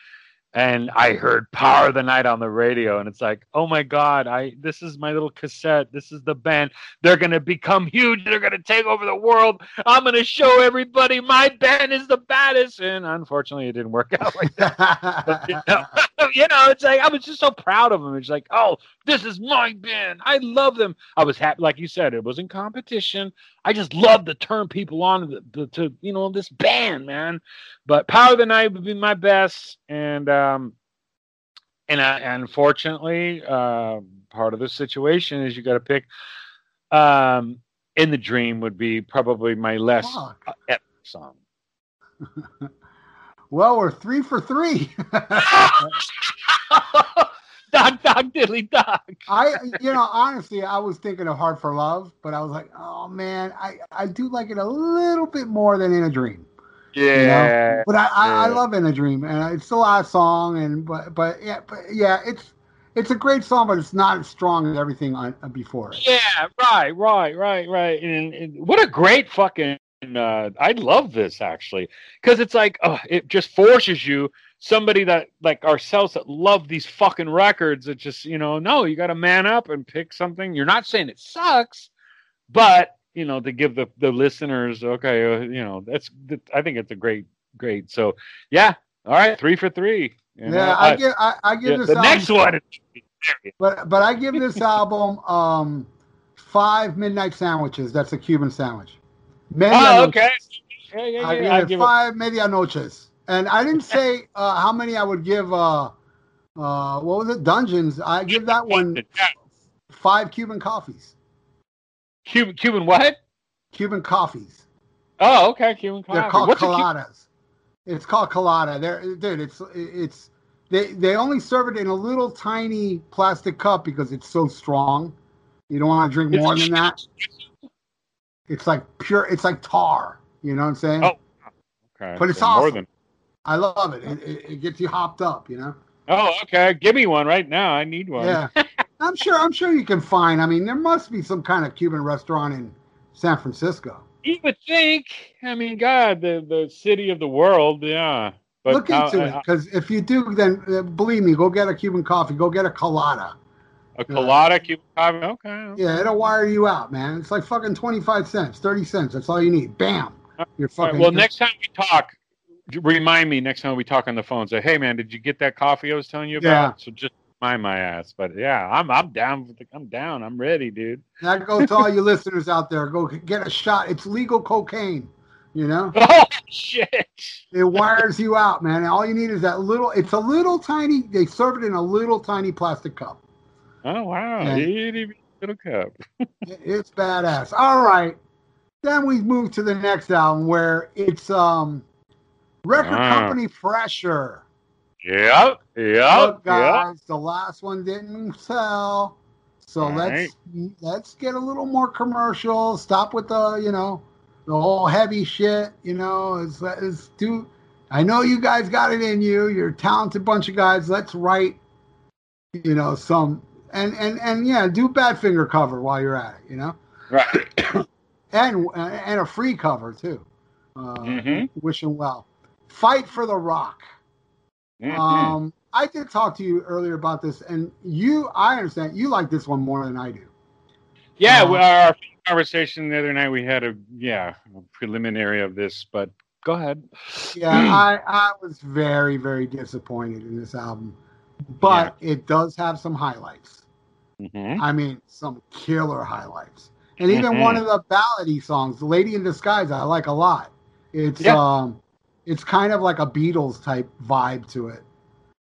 and I heard Power of the Night on the radio and it's like oh my god I this is my little cassette this is the band they're going to become huge they're going to take over the world I'm going to show everybody my band is the baddest and unfortunately it didn't work out like but, you, know, you know, it's like I was just so proud of them. It's like, oh, this is my band. I love them. I was happy, like you said, it wasn't competition. I just love to turn people on to, the, to you know this band, man. But Power of the Night would be my best, and um, and uh, unfortunately, uh, part of the situation is you got to pick. Um, in the Dream would be probably my less epic song. Well, we're three for three. dog, dog, diddly dog. I, you know, honestly, I was thinking of Hard for Love, but I was like, oh man, I, I do like it a little bit more than In a Dream. Yeah. But I, I, I love In a Dream, and it's a live song, and but but yeah, but yeah, it's it's a great song, but it's not as strong as everything on, uh, before it. Yeah, right, right, right, right. And, and what a great fucking. Uh, I love this actually because it's like uh, it just forces you somebody that like ourselves that love these fucking records. It just you know no, you got to man up and pick something. You're not saying it sucks, but you know to give the the listeners okay, uh, you know that's that, I think it's a great great. So yeah, all right, three for three. you know. Yeah, I Uh, give I, I give yeah, this the album, next one. but but I give this album um five midnight sandwiches. That's a Cuban sandwich. Oh, okay. Yeah, yeah, I yeah. give I it give it. five medianoches, and I didn't say uh, how many I would give. Uh, uh, what was it? Dungeons. I give that one five Cuban coffees. Cuban, Cuban what? Cuban coffees. Oh, okay, Cuban coffee. They're called What's a Cu- coladas. It's called colada. They're dude. It's it's they they only serve it in a little tiny plastic cup because it's so strong. You don't want to drink more than that. It's like pure. It's like tar. You know what I'm saying? Oh. okay, But it's so more than. I love it. It, it. it gets you hopped up. You know. Oh, okay. Give me one right now. I need one. Yeah. I'm sure. I'm sure you can find. I mean, there must be some kind of Cuban restaurant in San Francisco. You would think. I mean, God, the the city of the world. Yeah. But Look uh, into it uh, because if you do, then uh, believe me, go get a Cuban coffee. Go get a colada. a colada Cuban coffee. Okay. Yeah, it'll wire you out, man. It's like fucking 25 cents, 30 cents. That's all you need. Bam. You're All right, fucking. well, next time we talk, remind me next time we talk on the phone. Say, hey, man, did you get that coffee I was telling you about? So just mind my ass. But yeah, I'm I'm down. I'm down. I'm ready, dude. That goes to all you listeners out there. Go get a shot. It's legal cocaine. You know, Oh shit. it wires you out, man. All you need is that little. It's a little tiny. They serve it in a little tiny plastic cup. Oh wow. Yeah. Little cup. It's badass. All right. then we move to the next album where it's um record Ah. company pressure. Yep. Yep. Look, Yep. guys, the last one didn't sell, so All let's let's get a little more commercial. Stop with the you know the whole heavy shit. You know, is is do. I know you guys got it in you. You're a talented bunch of guys. Let's write, you know, some and and and yeah, do Badfinger cover while you're at it. You know, Right. and and a free cover too. Uh, Mhm. Wishing well. Fight for the Rock. Mhm. Um, I did talk to you earlier about this, and you, I understand you like this one more than I do. yeah, uh, we, our conversation the other night we had a yeah a preliminary of this, but go ahead. Yeah, I, I was very, very disappointed in this album, but it does have some highlights. Mhm. I mean, some killer highlights, and even Mhm. one of the ballady songs, "The Lady in Disguise," I like a lot. It's Yeah. um, it's kind of like a Beatles type vibe to it.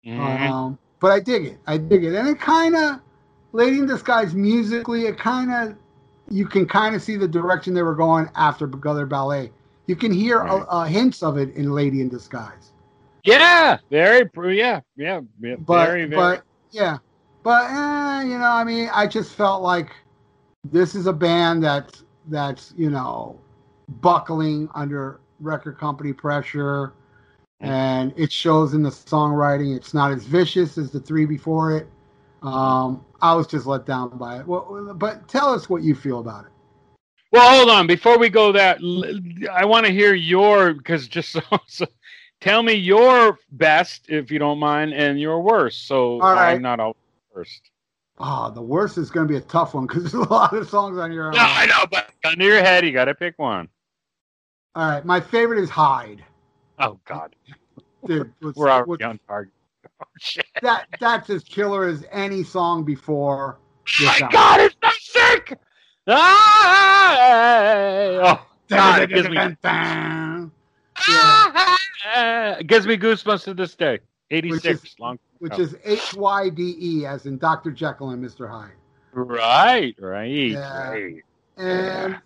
Mhm. Um, but I dig it. I dig it, and it kind of Lady in Disguise musically. It kind of you can kind of see the direction they were going after Gutter Ballet. You can hear Right. uh, uh, hints of it in Lady in Disguise. Yeah, very yeah yeah yeah But very very. but yeah, but eh, you know, I mean, I just felt like this is a band that's that's you know buckling under record company pressure, and it shows in the songwriting. It's not as vicious as the three before it. Um, I was just let down by it. Well, but tell us what you feel about it. Well, hold on. Before we go that, I want to hear your because just so, so tell me your best if you don't mind, and your worst. So All right. I'm not all first. Oh, the worst is going to be a tough one because there's a lot of songs on your. No, I know, but under your head, you got to pick one. All right, my favorite is Hyde. Oh God, Dude, we're already what's- on target. Oh shit! that that's as killer as any song before. My. God, it's so sick. Ah! Oh God, it gives me ah! it gives me goosebumps to this day. Eighty Which is- long. which Oh. is H Y D E, as in Dr. Jekyll and Mr. Hyde. Right, right, Yeah. right. And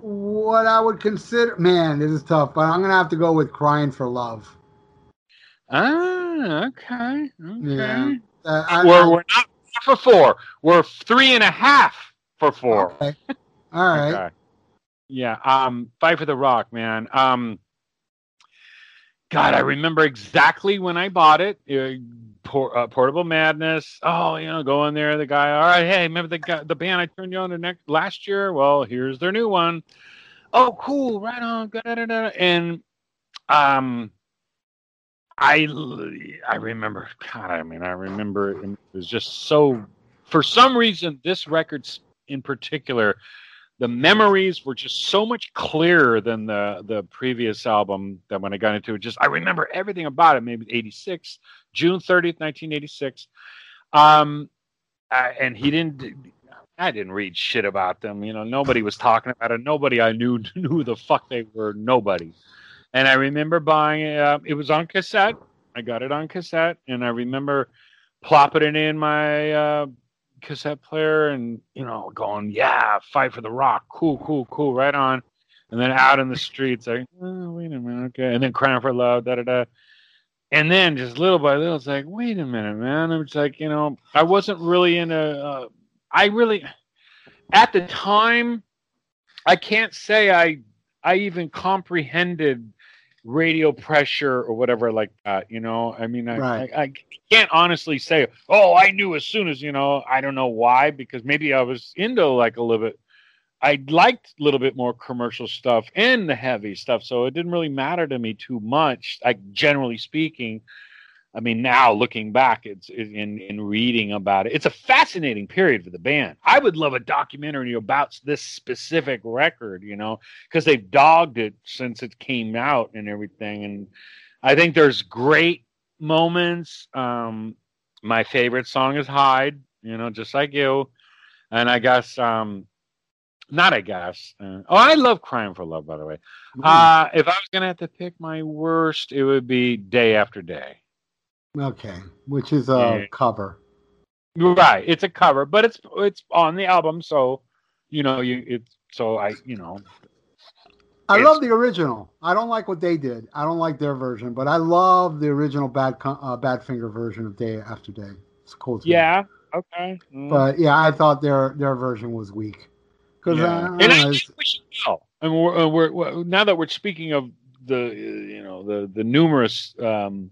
what I would consider, man, this is tough, but I'm gonna have to go with "Crying for Love." Ah, okay, okay. Yeah. Uh, I- we're, I- we're not for four. We're three and a half for four. okay. All right. Okay. Yeah. Um, fight for the rock, man. Um, God, I remember exactly when I bought it. Uh, por- uh, Portable Madness. Oh, you know, go in there. The guy. All right. Hey, remember the guy, the band I turned you on to next last year? Well, here's their new one. Oh, cool. Right on. Da-da-da-da. And um, I I remember. God, I mean, I remember it, it was just so. For some reason, this record in particular the memories were just so much clearer than the the previous album that when I got into it. Just I remember everything about it maybe 86 June 30th 1986 um uh, and he didn't I didn't read shit about them you know nobody was talking about it nobody I knew knew who the fuck they were nobody. And I remember buying it uh, it was on cassette. I got it on cassette and I remember plopping it in my uh cassette player and you know going yeah fight for the rock cool cool cool right on. And then out in the streets like oh, wait a minute okay and then crying for love da da da. And then just little by little it's like wait a minute man it's like you know i wasn't really in a uh, i really at the time i can't say i i even comprehended radio pressure or whatever like that you know i mean I, Right. I, I can't honestly say oh i knew as soon as you know i don't know why because maybe i was into like a little bit i liked a little bit more commercial stuff and the heavy stuff so it didn't really matter to me too much like generally speaking i mean now looking back it's in in reading about it it's a fascinating period for the band. I would love a documentary about this specific record you know because they've dogged it since it came out and everything and i think there's great moments. Um my favorite song is Hyde you know just like you and i guess um not i guess uh, oh i love crying for love by the way. Uh if i was gonna have to pick my worst it would be day after day okay, which is a Yeah. cover. right it's a cover but it's it's on the album so you know you it's so i you know I love the original. I don't like what they did. I don't like their version, but I love the original Bad uh, Badfinger version of Day After Day. It's cool. too. Yeah. Okay. Mm. but yeah, I thought their their version was weak because Yeah. uh, and I think we should know. And we're, we're, we're now that we're speaking of the uh, you know the the numerous um,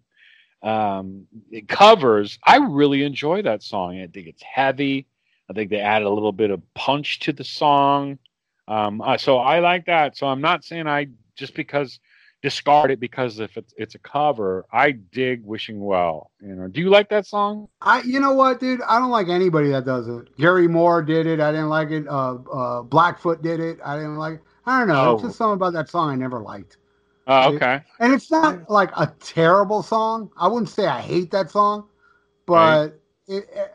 um, covers, I really enjoy that song. I think it's heavy. I think they added a little bit of punch to the song. Um, uh, so I like that. So I'm not saying I just because discard it because if it's it's a cover. I dig "Wishing Well." You know, do you like that song? I you know what, dude? I don't like anybody that does it. Gary Moore did it. I didn't like it. Uh, uh, Blackfoot did it. I didn't like. It. I don't know. It's Oh. just something about that song I never liked. Oh, okay. And it's not like a terrible song. I wouldn't say I hate that song, but it, it,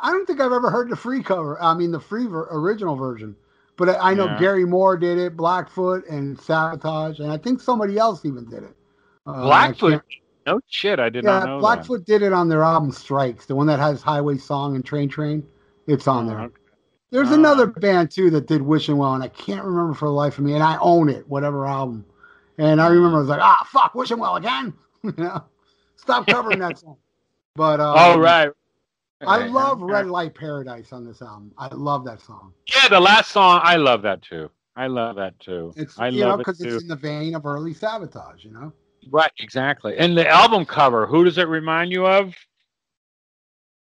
I don't think I've ever heard the free cover. I mean, the free ver- original version. But I, I know Yeah. Gary Moore did it, Blackfoot, and Savatage, and I think somebody else even did it. Uh, Blackfoot. No shit, I did Yeah, not know that. Blackfoot did it on their album Strikes, the one that has Highway Song and Train Train. It's on Oh, there. okay. There's Ah. another band too that did Wishing Well, and I can't remember for the life of me. And I own it, whatever album. And I remember I was like, ah, fuck, wish him Well again. you know, stop covering that song. But um, Oh right. I Right, love. Red Light Paradise on this album. I love that song. Yeah, the last song, I love that too. I love that too. It's I you know love it because too. it's in the vein of early Savatage. You know, Right, exactly. And the album cover, who does it remind you of?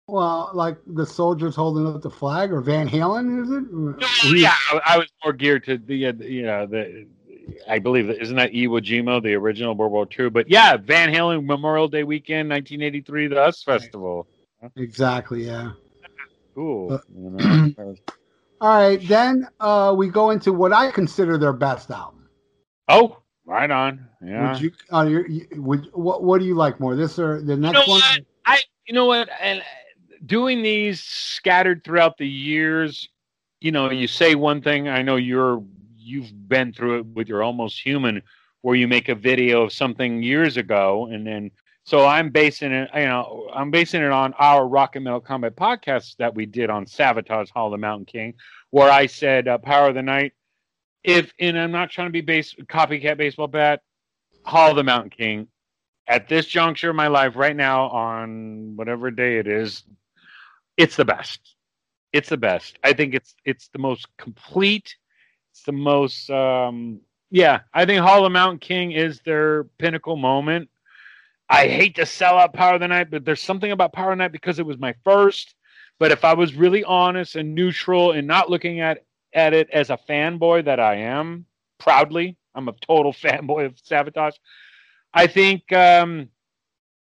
well, like the soldiers holding up the flag, or Van Halen, is it? yeah, I, I was more geared to the, uh, you know, the. I believe isn't that Iwo Jima, the original World War II. But yeah, Van Halen Memorial Day weekend, 1983, the US Festival. Exactly. Yeah. Cool. Uh, you know. All right, then uh, we go into what I consider their best album. oh, right on. Yeah. Would you? Uh, you you- would what? What do you like more? This or the next know one? what? I you know what and doing these scattered throughout the years you know you say one thing i know you're you've been through it with your almost human where you make a video of something years ago and then so i'm basing it you know i'm basing it on our rock and metal combat podcast that we did on savatage hall of the mountain king where i said uh, power of the night if and i'm not trying to be base copycat baseball bat hall of the mountain king. At this juncture of my life right now on whatever day it is it's the best. It's the best. I think it's it's the most complete it's the most um yeah i think hall of mountain king is their pinnacle moment i hate to sell out power of the night but there's something about power of the night because it was my first but if i was really honest and neutral and not looking at at it as a fanboy that i am proudly i'm a total fanboy of savatage I think um,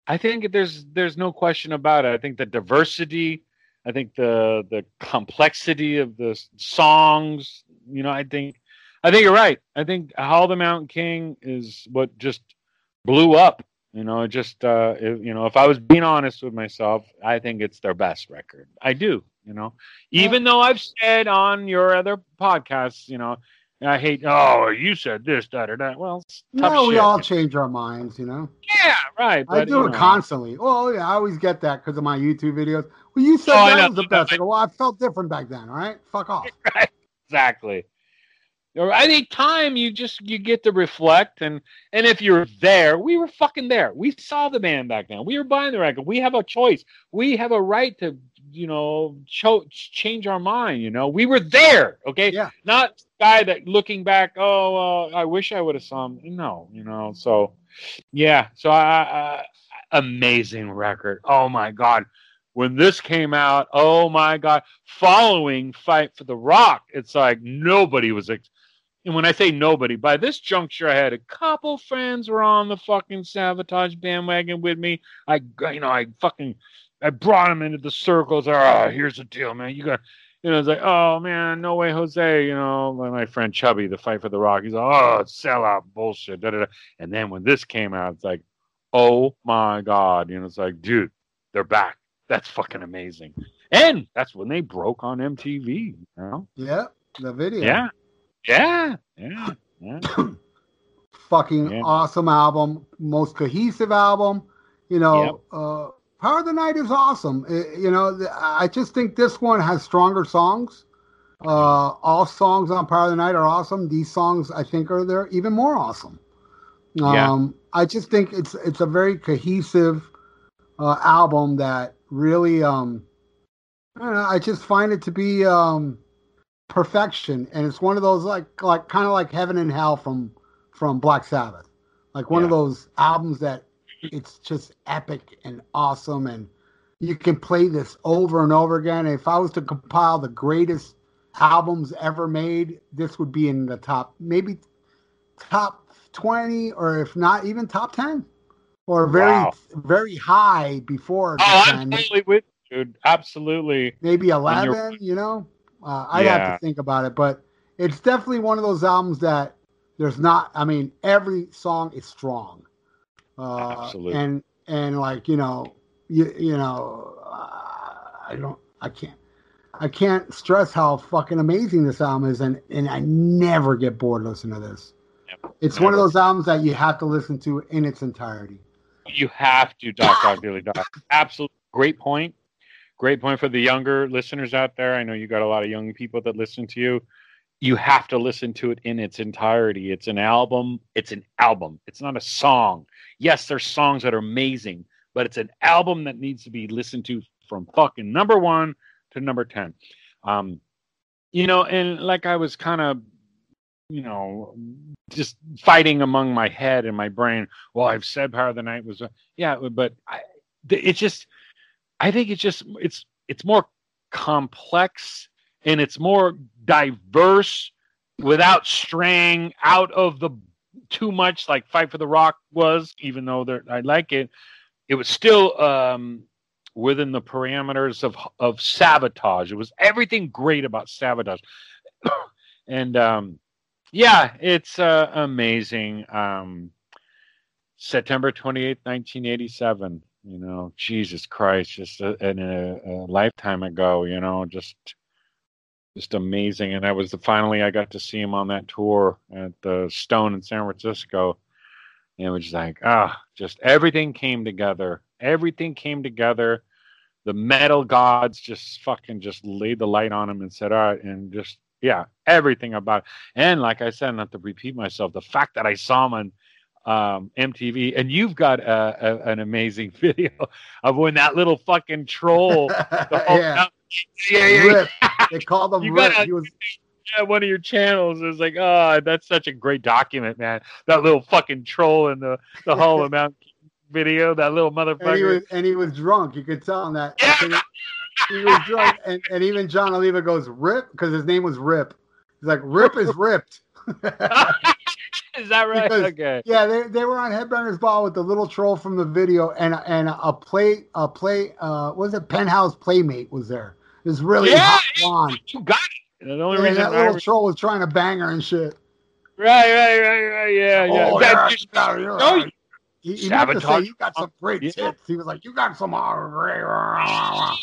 I think there's there's no question about it. I think the diversity, I think the the complexity of the songs. You know, I think I think you're right. I think How the Mountain King is what just blew up. You know, it just uh, it- you know, if I was being honest with myself, I think it's their best record. I do. You know, even though I've said on your other podcasts, you know, I hate. Oh, you said this, da da da. Well, No, we shit. all change our minds, you know. Yeah, right. I do it know. constantly. Well, yeah, I always get that because of my YouTube videos. Well, you said Oh, that was the best. I go, well, I felt different back then. All right, fuck off. Exactly. Or any time you just you get to reflect and and if you're there, we were fucking there. We saw the band back then. We were buying the record. We have a choice. We have a right to you know cho- change our mind. You know, we were there. Okay, Yeah. not guy that looking back. Oh, uh, I wish I would have saw him. No, you know. So yeah. So I, I amazing record. Oh my god. When this came out, oh my god! Following Fight for the Rock, it's like nobody was. Ex- and when I say nobody, by this juncture, I had a couple friends were on the fucking savatage bandwagon with me. I, you know, I fucking, I brought them into the circles. Ah, here's the deal, man. You got, you know, it's like, oh man, no way, Jose. You know, my, friend Chubby, the Fight for the Rock. He's like, oh, sellout bullshit. Da, da, da. And then when this came out, it's like, oh my god, you know, it's like, dude, they're back. That's fucking amazing. And that's when they broke on MTV. You know? Yeah, the video. Yeah. Yeah. Yeah. Yeah. fucking Yeah. awesome album, most cohesive album. You know, uh, Power of the Night is awesome. Uh, you know, I just think this one has stronger songs. Uh, all songs on Power of the Night are awesome. These songs, I think, are they're even more awesome. Yeah. Um, I just think it's it's a very cohesive uh, album that really, um, I don't know. I just find it to be um, perfection, and it's one of those like like kind of like Heaven and Hell from from Black Sabbath, like one of those albums that it's just epic and awesome, and you can play this over and over again. If I was to compile the greatest albums ever made, this would be in the top, maybe top 20, or if not even top 10, or very, Wow. very high before Oh, I'm totally with you, dude. Absolutely. maybe 11, you know? Uh, I'd have to think about it, but it's definitely one of those albums that there's not, I mean, every song is strong. Uh, Absolutely. And, and like, you know, you, you know, uh, I don't, I can't, I can't stress how fucking amazing this album is, and and I never get bored listening to this. Yep, It's one of those albums that you have to listen to in its entirety. You have to Doc Dog Dilly Dog. Absolutely great point. Great point for the younger listeners out there. I know you got a lot of young people that listen to you. You have to listen to it in its entirety. It's an album. It's an album. It's not a song. Yes, there's songs that are amazing, but it's an album that needs to be listened to from fucking number one to number 10. Um, you know, and like I was kind of, you know, just fighting among my head and my brain. Well, I've said Power of the Night was, yeah, but I, it's just, I think it's just, it's, it's more complex and it's more diverse without straying out of the too much like Fight for the Rock was, even though I like it. It was still um, within the parameters of of savatage. It was everything great about savatage, and um, yeah, it's uh, amazing. Um, September twenty eighth, nineteen eighty seven. You know, Jesus Christ, just a, in a, a lifetime ago. You know, just just amazing. And that was the, finally I got to see him on that tour at the Stone in San Francisco. And it was like, ah, just everything came together. Everything came together. The metal gods just fucking just laid the light on him and said, all right, and just yeah, everything about it. And like I said, not to repeat myself, the fact that I saw him on um, MTV, and you've got a, a, an amazing video of when that little fucking troll, the whole yeah, yeah, yeah, yeah, They called him You Rip. gotta- was yeah, one of your channels is like, oh, that's such a great document, man. That little fucking troll in the the Hall of Mount video, that little and he motherfucker. was and he was drunk. You could tell him that. Yeah. He was drunk, and, and even Jon Oliva goes Rip because his name was Rip. He's like Rip is ripped. is that right? Because- okay. Yeah, they, they were on Headbangers Ball with the little troll from the video, and and a play a play uh what was it Penthouse Playmate was there. It was really Yeah, hot blonde. You got it. The only And reason that I little re- troll was trying to bang her and shit. right, right, right, right, yeah, yeah. Oh, That yeah, just- yeah, you're no, right. He, he meant to say you got some great Yeah. tits. He was like, you got some. uh,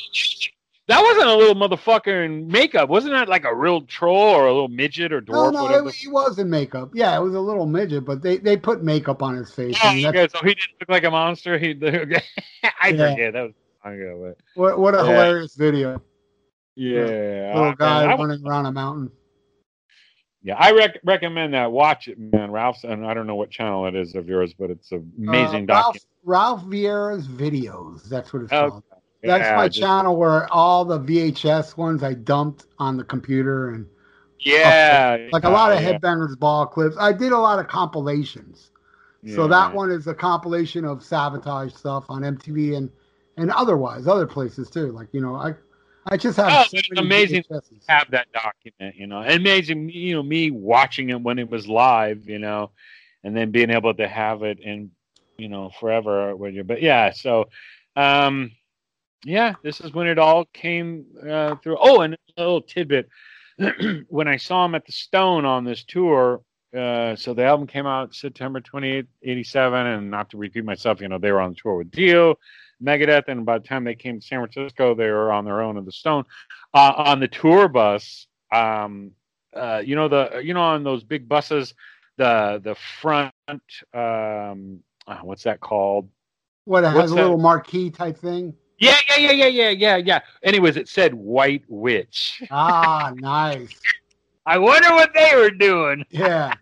that wasn't a little motherfucker in makeup, wasn't that like a real troll or a little midget or dwarf? no, no, it, he was in makeup. Yeah, it was a little midget, but they, they put makeup on his face. And that's- okay, so he didn't look like a monster. He. I Yeah. forget that was long ago, but What, what a Yeah. hilarious video. yeah, Little I- guy I- running around a mountain. Yeah, I rec- recommend that. Watch it, man. Ralph's, and I don't know what channel it is of yours, but it's an amazing uh, Ralph, document. Ralph Viera's videos. That's what it's Oh, called. That's Yeah, my just- channel where all the VHS ones I dumped on the computer and Yeah, like a lot of yeah, Headbangers Ball clips. I did a lot of compilations. So yeah. that one is a compilation of savatage stuff on MTV and and otherwise other places too. Like you know, I I just have Oh, so it's amazing. Have that document, you know, amazing, you know, me watching it when it was live, you know, and then being able to have it in, you know, forever with you. But yeah, so, um, yeah, this is when it all came uh, through. Oh, and a little tidbit: when I saw him at the Stone on this tour. Uh, so the album came out September 28, 87, and not to repeat myself, you know, they were on tour with Dio, Megadeth, and by the time they came to San Francisco, they were on their own at the Stone. Uh, on the tour bus, um, uh, you know the you know on those big buses, the the front, um, uh, what's that called? What it has a little marquee type thing. Yeah, yeah, yeah, yeah, yeah, yeah, yeah. Anyways, it said White Witch. Ah, nice. I wonder what they were doing. Yeah.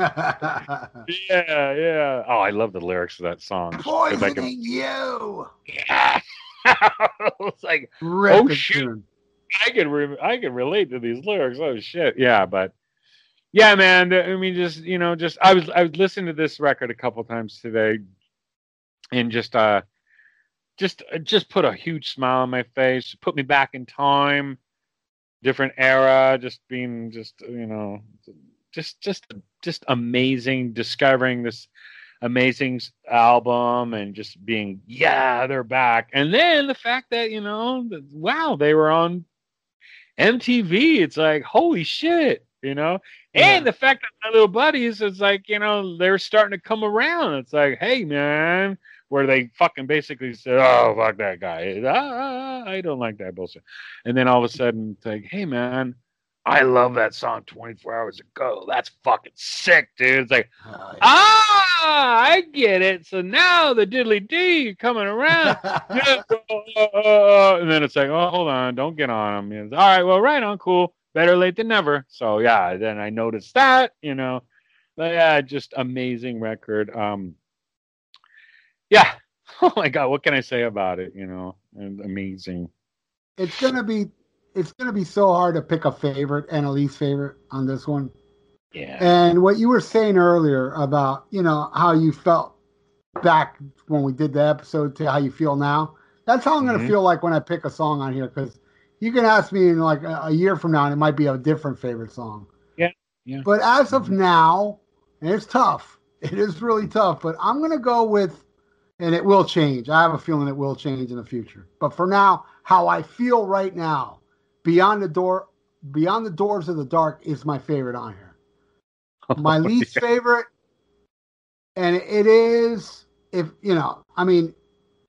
Yeah, yeah. Oh, I love the lyrics of that song. I can- Poisoning you. Yeah. it's like Rip Oh, shoot. I can re- I can relate to these lyrics. Oh shit, yeah, but yeah, man. I mean, just you know, just I was I was listening to this record a couple times today, and just uh, just uh, just put a huge smile on my face, put me back in time, different era, just being just you know, just just just amazing discovering this amazing album and just being yeah they're back. And then the fact that you know that, wow they were on MTV it's like holy shit you know? And the fact that my little buddies is like you know they're starting to come around. It's like hey man where they fucking basically said oh fuck that guy. Ah, I don't like that bullshit. And then all of a sudden it's like hey man I love that song 24 hours ago that's fucking sick dude it's like Oh, Ah, I get it. So now the diddly D coming around. Yeah, and then it's like, oh, hold on, don't get on him. All right, well, right on, cool. Better late than never. So yeah, then I noticed that, you know. But yeah, just amazing record. Um, yeah. Oh my God, what can I say about it? You know, amazing. it's gonna be it's gonna be so hard to pick a favorite and a least favorite on this one. Yeah. And what you were saying earlier about, you know, how you felt back when we did the episode to how you feel now, that's how I'm going to mm-hmm. feel like when I pick a song on here. Because you can ask me in like a, a year from now, and it might be a different favorite song. Yeah, yeah. But as of mm-hmm. now, and it's tough. It is really tough. But I'm going to go with, and it will change. I have a feeling it will change in the future. But for now, how I feel right now, Beyond the Door, Beyond the Doors of the Dark is my favorite on here. Oh, my least favorite and it is if you know i mean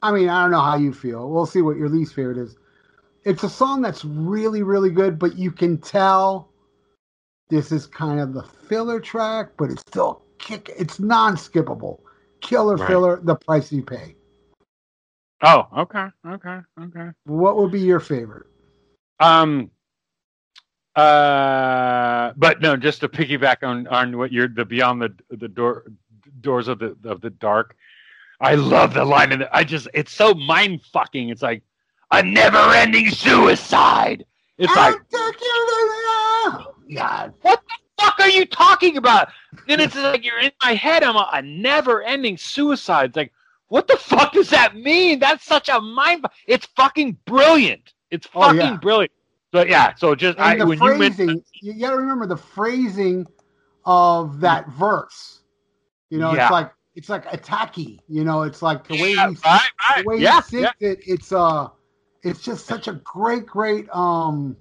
i mean i don't know how you feel. We'll see what your least favorite is. It's a song that's really really good but you can tell this is kind of the filler track but it's still kick it's non-skippable. Killer Right. filler the price you pay. Oh, okay, okay, okay. what would be your favorite Um. Uh, but no, just to piggyback on on what you're the beyond the the door doors of the of the dark. I love the line and. I just it's so mind fucking. It's like a never ending suicide. It's like I'll take you to the- fuck are you talking about? Then it's like you're in my head. I'm a, a never ending suicide. It's like what the fuck does that mean? That's such a mind. It's fucking brilliant. It's Oh, fucking yeah. brilliant. But yeah, so just I, the when you phrasing, you, got to remember the phrasing of that verse. You know, Yeah. it's like it's like attacky. You know, it's like the way yeah, he right, the way yeah, he sings it. It's uh, it's just such a great, great um,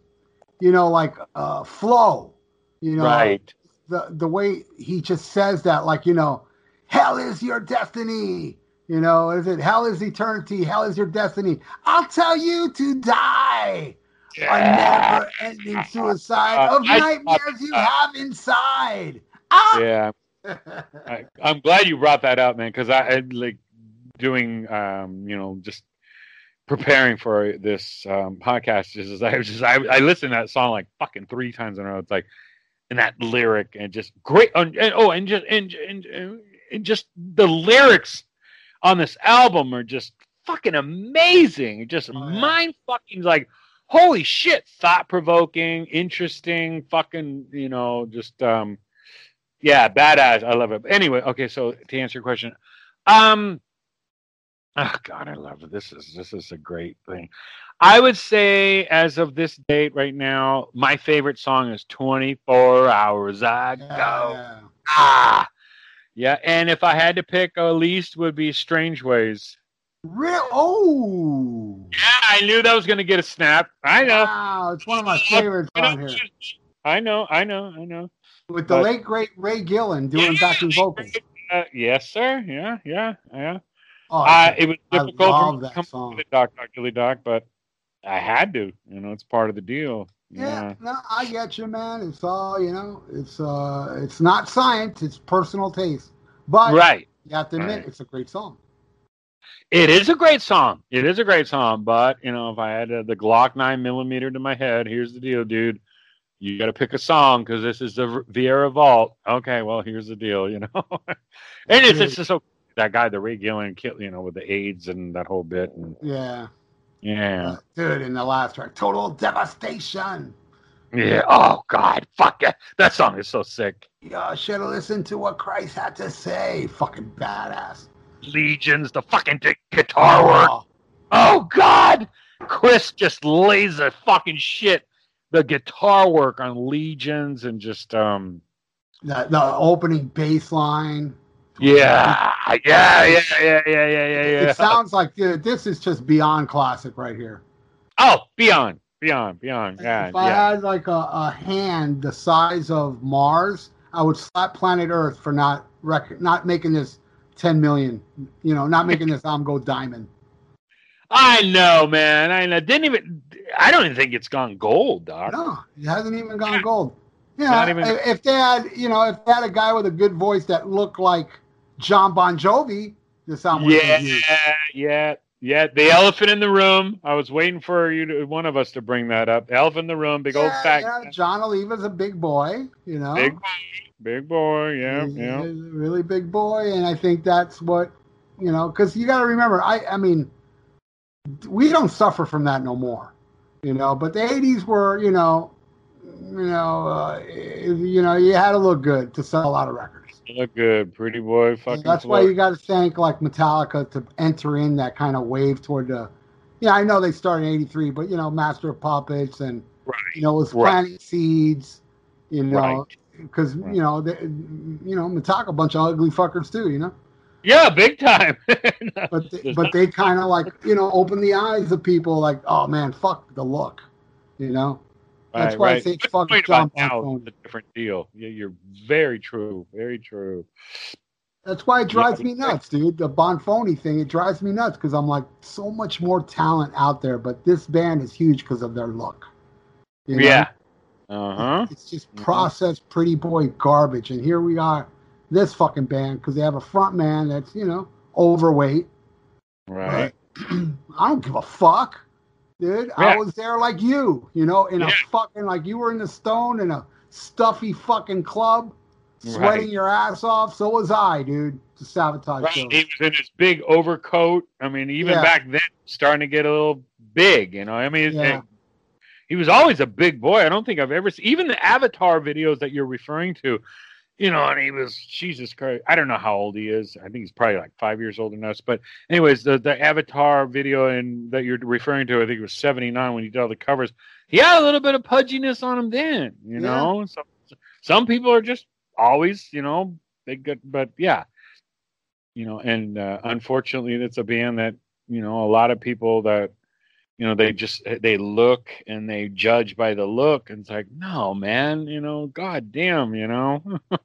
you know, like uh, flow. You know, right. the the way he just says that, like you know, hell is your destiny. You know, is it hell is eternity? Hell is your destiny. I'll tell you to die a never ending suicide Uh, of I- nightmares you have inside. Ah! Yeah, I, I'm glad you brought that up, man, because I, I like doing, um, you know, just preparing for this um, podcast. Just as I was just, I, I listened to that song like fucking three times in a row. It's like, and that lyric and just great. And, and- oh, and just and, and and just the lyrics on this album are just fucking amazing. Just Oh, yeah. mind fucking like. Holy shit! Thought provoking, interesting, fucking, you know, just um, yeah, badass. I love it. But anyway, okay. So to answer your question, um, oh god, I love it. This is this is a great thing. I would say, as of this date right now, my favorite song is "24 Hours Ago." Yeah. Ah, yeah. And if I had to pick, a least would be "Strange Wings." Real oh Yeah, I knew that was going to get a snap. I know. wow, it's one of my favorites I on know. here. I know. I know. I know. With the late great Ray Gillen doing Yeah. backing vocals. Uh, yes, sir. Yeah, yeah, yeah. Oh, Uh, it was I difficult love for me to come song. to doc, Doc Doc, but I had to. You know, it's part of the deal. Yeah, Yeah. no, I get you, man. It's all you know. It's uh, it's not science. It's personal taste. But Right. you have to admit, Right. it's a great song. it is a great song. It is a great song, but you know, if I had uh, the Glock nine millimeter to my head, here's the deal, dude. You got to pick a song because this is the Viera Vault. Okay, well, here's the deal, you know. and it's, it's just so that guy, the Ray Gillen, you know, with the AIDS and that whole bit, and Yeah. Yeah, Dude, in the last track, total devastation. yeah. Oh God, fuck it. That song is so sick. You should have listened to what Christ had to say. Fucking badass. Legions, the fucking guitar work. Oh, Oh God, Criss just lays the fucking shit. The guitar work on Legions and just um the, the opening bass line. Yeah yeah yeah yeah yeah yeah yeah yeah. It sounds like dude, this is just beyond classic right here. oh, beyond, beyond, beyond. Yeah, if I yeah. had like a, a hand the size of Mars, I would slap planet Earth for not rec- not making this 10 million. You know, not making this I'm go diamond. I know, man. I know. Didn't even. I don't even think it's gone gold, doc. No, it hasn't even gone gold. Yeah, even- if they had, you know, if they had a guy with a good voice that looked like Jon Bon Jovi, this album Yeah, yeah, yeah. The elephant in the room. I was waiting for you, to, one of us, to bring that up. Elephant in the room, big old Yeah, fat, yeah, Jon Oliva's a big boy, you know. big, boy. big boy. Yeah, He's- yeah. he's a really big boy, and I think that's what you know. Because you got to remember, I I mean, we don't suffer from that no more, you know. But the '80s were, you know, you know, uh, you know, you had to look good to sell a lot of records. Look good, pretty boy. Fucking. that's why you got to thank like Metallica to enter in that kind of wave toward the. Yeah, I know they started in '83, but you know, Master of Puppets and Right. you know, it was Right. planting seeds, you know, because Right. you know, they, you know, Metallica, a bunch of ugly fuckers too, you know. Yeah, big time. But they, but they kind of like you know open the eyes of people like, oh man, fuck the look, you know. That's Right, why I right. say Good fuck John about now, Bon it's a different deal. Yeah, you're very true. Very true. That's why it drives Yeah. me nuts, dude. The Bonfoni thing, it drives me nuts because I'm like, so much more talent out there, but this band is huge because of their look. you know? Yeah. Uh huh. It's just Mhm. processed pretty boy garbage. And here we are, this fucking band, because they have a front man that's, you know, overweight. Right. I don't give a fuck, dude. I was there like you, you know, in a fucking, like you were in the stone in a stuffy fucking club, sweating Right. your ass off. So was I, dude, to Savatage. Right. shows. He was in his big overcoat. I mean, even Yeah. back then, starting to get a little big. You know, I mean, Yeah. it- he was always a big boy. I don't think I've ever seen even the Avatar videos that you're referring to. You know, and he was Jesus Christ. I don't know how old he is. I think he's probably like five years older than us. But anyways, the the Avatar video and that you're referring to, I think it was '79 when he did all the covers. He had a little bit of pudginess on him then. You Yeah. know, some some people are just always, you know, they get. But yeah, you know, and uh, unfortunately, it's a band that you know a lot of people that you know they just they look and they judge by the look and it's like no man you know god damn you know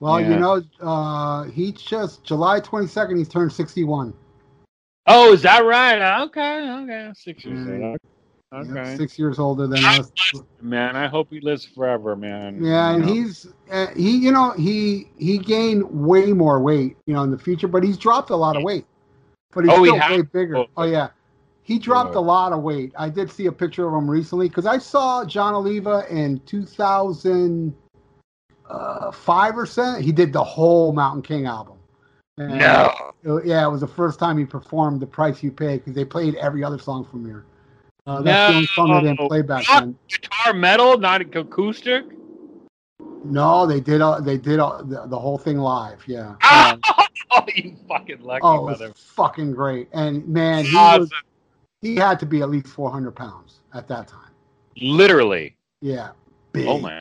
Well, Yeah. you know, uh, he just July 22nd, he turned 61. oh is that right okay okay six years Mm. old Yep, okay six years older than us. man i hope he lives forever man Yeah, and You know? he's uh, he, you know, he he gained way more weight, you know, in the future, but he's dropped a lot of weight. But he's Oh, still has? way bigger. Oh. Oh yeah, he dropped Good. a lot of weight. I did see a picture of him recently because I saw Jon Oliva in 2005 or so. He did the whole Mountain King album. And, no uh, yeah, it was the first time he performed "The Price You Pay" because they played every other song from here. Uh, that's the only song they didn't play back What? then. guitar metal not acoustic No, they did. Uh, they did uh, the, the whole thing live. Yeah. oh, you fucking lucky oh, it mother was fucking great. And man, he Awesome. was he had to be at least 400 pounds at that time. literally Yeah. Big. oh man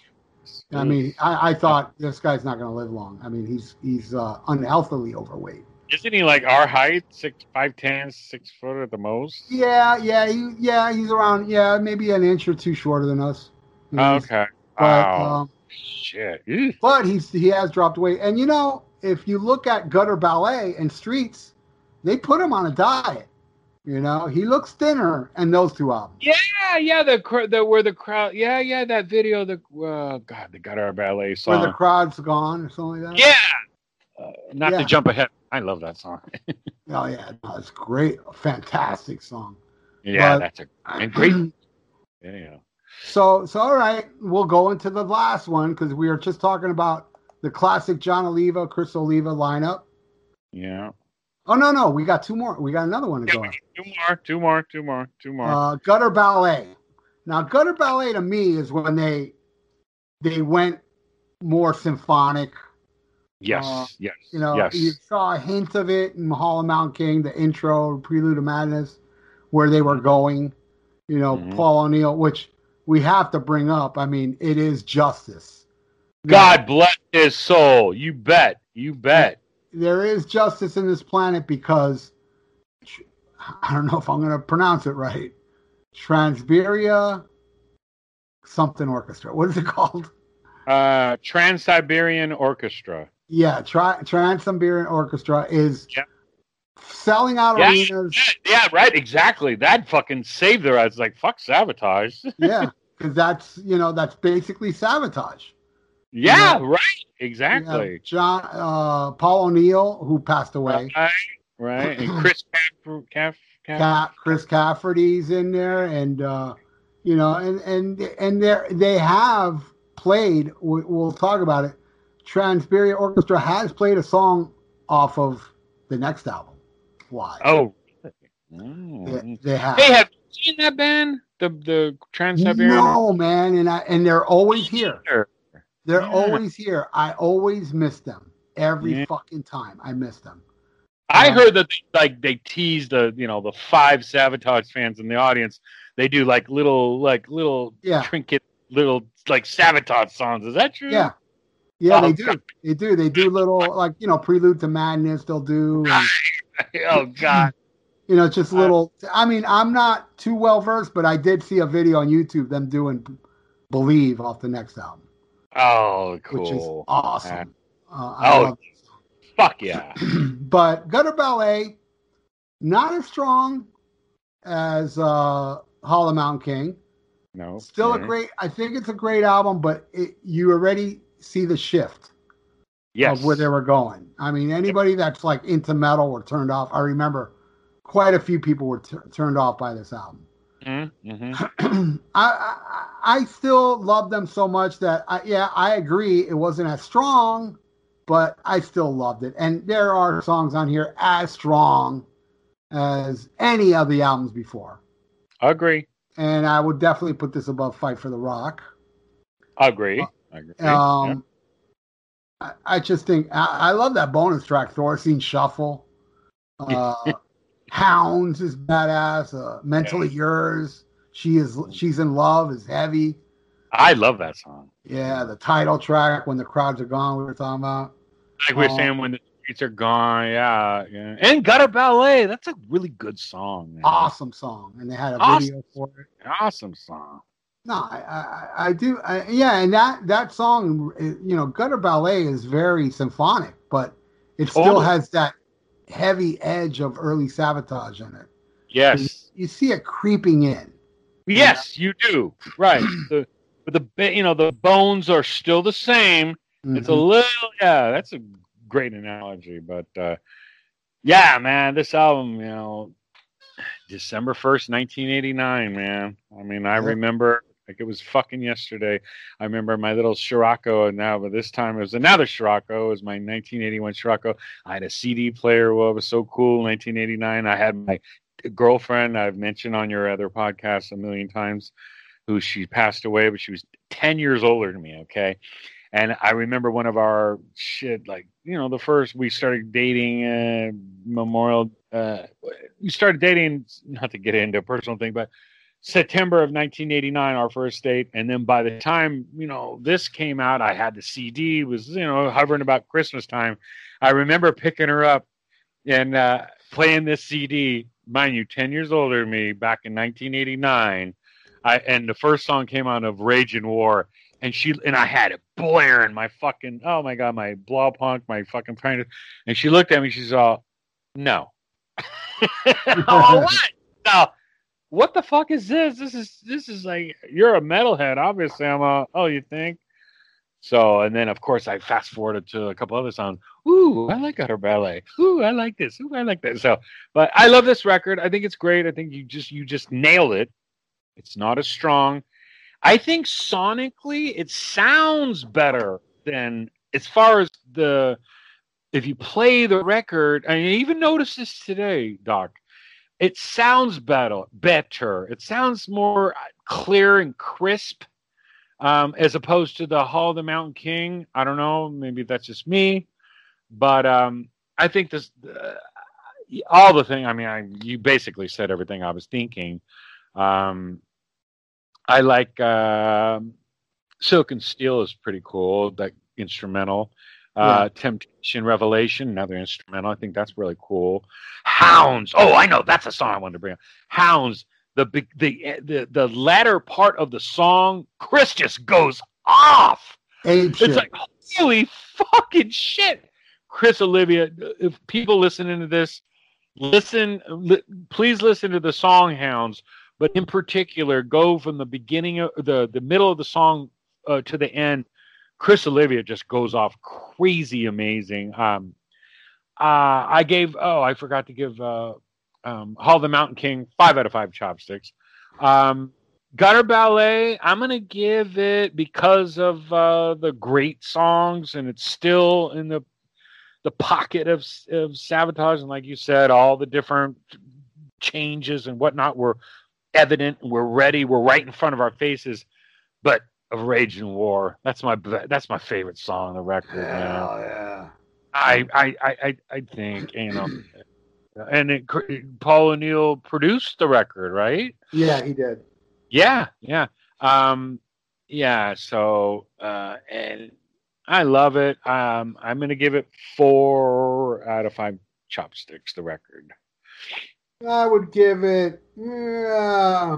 I mean, I, I thought this guy's not going to live long. I mean, he's he's uh, unhealthily overweight. Isn't he like our height, six five ten, six foot at the most? Yeah, yeah, he, yeah. He's around. Yeah, maybe an inch or two shorter than us. You know, Okay. But Wow. um, Shit. Ew. but he's he has dropped weight. And you know, if you look at Gutter Ballet and Streets, they put him on a diet. You know, he looks thinner in those two albums. Yeah, yeah. The cr- the where the crowd. Yeah, yeah. That video. The uh, God, the Gutter Ballet song. Where the crowd's gone or something like that. yeah. Uh, not Yeah. to jump ahead. I love that song. Oh yeah, no, it's great, fantastic song. Yeah, But- that's a great. yeah. So, so all right, we'll go into the last one because we are just talking about the classic Jon Oliva, Criss Oliva lineup. Yeah. Oh no, no, we got two more. We got another one to Yeah, go. we on. need two more, two more, two more, two more. Uh, gutter ballet. Now, gutter ballet to me is when they they went more symphonic. yes, uh, yes, You know, yes. you saw a hint of it in Hall of Mount King, the intro, Prelude to Madness, where they were going. You know, Mhm. Paul O'Neill, which we have to bring up. I mean, it is justice. God bless his soul. You bet. You bet. There is justice in this planet because I don't know if I'm going to pronounce it right. Transberia something orchestra. What is it called? Uh, Trans Siberian Orchestra. Yeah, Tri- Trans-Siberian Orchestra is Yep. selling out Yeah. arenas. Yeah, yeah, right. Exactly. That fucking saved their eyes. Like fuck Savatage. yeah, because that's you know that's basically Savatage. Yeah, Yeah. right. Exactly. John uh, Paul O'Neill who passed away. Right. Right. And Chris Caff, Caff, Caff. Ca- Chris Caffery's in there, and uh, you know, and and and they they have played. we- We'll talk about it. Transberia Orchestra has played a song off of the next album. Why? Oh. they, Mm. they have. Hey, have seen that band? The the Trans Siberian. no man, and I and they're always here. They're Yeah. always here. I always miss them every Yeah. fucking time. I miss them. I Um, heard that they, like they tease the you know the five Savatage fans in the audience. They do like little like little Yeah. trinket little like Savatage songs. Is that true? Yeah, yeah, Oh, they do. God. They do. They do little like you know Prelude to Madness. They'll do. and- oh God. you know, just little. I mean, I'm not too well versed, but I did see a video on YouTube them doing "Believe" off the next album, Oh, which is cool. awesome. Uh, Oh. Fuck yeah. but Gutter Ballet, not as strong as uh, Hollow Mountain King. No. Still a Mhm. great. I think it's a great album, but it, you already see the shift yes. of where they were going. I mean, anybody that's like into metal were turned off. I remember quite a few people were t- turned off by this album. Mm-hmm. I, I I still love them so much that I, yeah I agree it wasn't as strong, but I still loved it. And there are songs on here as strong as any of the albums before. I Agree. And I would definitely put this above Fight for the Rock. I Agree. I Agree. Um, I, I just think I, I love that bonus track, Thorazine Shuffle. Uh, Hounds is badass. Uh, Mentally Yours. She is she's in love is heavy. I love that song. Yeah, the title track when the crowds are gone. We were talking about. Like we we're Oh. saying, um, when the streets are gone. Yeah. yeah. And Gutter Ballet. That's a really good song. Man. Awesome song, and they had a Awesome. video for it. Awesome song. No, I, I, I do. I, yeah, and that that song, you know, Gutter Ballet is very symphonic, but it oh, still Totally. has that heavy edge of early Savatage in it. Yes. You see it creeping in. Yes, you do. Right. the but the you know the bones are still the same. It's a Mhm. little yeah. That's a great analogy. But uh, yeah, man, this album, you know, December first, nineteen eighty nine. Man, I mean, I remember like it was fucking yesterday. I remember my little Scirocco, and now, but this time it was another Scirocco. It was my 1981 Scirocco. I had a CD player. Well, it was so cool. 1989. I had my girlfriend I've mentioned on your other podcast a million times, who she passed away, but she was 10 years older than me. Okay. And I remember one of our shit, like, you know, the first we started dating, uh, Memorial, uh, we started dating, not to get into a personal thing, but September of 1989, our first date. And then by the time, you know, this came out, I had the CD, was, you know, hovering about Christmas time. I remember picking her up and uh, playing this CD, mind you, 10 years older than me, back in 1989. I, and the first song came out of Rage and War. And she and I had it blaring my fucking oh my god my blow punk my fucking kind and she looked at me she's all no oh what no what the fuck is this this is this is like you're a metalhead obviously I'm a oh you think So, and then of course I fast forwarded to a couple other songs. Ooh, I like Gutter Ballet. Ooh, I like this. Ooh, I like that. So, but I love this record. I think it's great. I think you just you just nailed it. It's not as strong. I think sonically it sounds better than as far as the if you play the record. I even noticed this today, Doc. It sounds better. Better. It sounds more uh, clear and crisp um, as opposed to the Hall of the Mountain King. I don't know. Maybe that's just me, but um, I think this uh, all the thing. I mean, I, you basically said everything I was thinking. Um, I like uh, Silk and Steel is pretty cool. That instrumental. Uh, Temptation Revelation, another instrumental. I think that's really cool. Hounds. Oh, I know. That's a song I wanted to bring up. Hounds. The the the the latter part of the song, Criss just goes off. Ape It's shit. like holy fucking shit. Criss Oliva, if people listening to this, listen, li- please listen to the song Hounds, but in particular, go from the beginning of the the middle of the song uh, to the end. Criss Oliva just goes off crazy amazing. Um, uh, I gave oh I forgot to give uh, um, Hall of the Mountain King five out of five chopsticks. Um, Gutter Ballet, I'm gonna give it because of uh, the great songs, and it's still in the the pocket of of Savatage, and like you said, all the different changes and whatnot were evident. We're ready. We're right in front of our faces. But of Rage and War, that's my that's my favorite song on the record. man. Yeah. I, I, I, I- I think you know, and it, Paul O'Neill produced the record, right? Yeah, he did. Yeah, yeah, um, yeah. So, uh, and I love it. Um, I'm gonna give it four out of five chopsticks. The record. I would give it uh,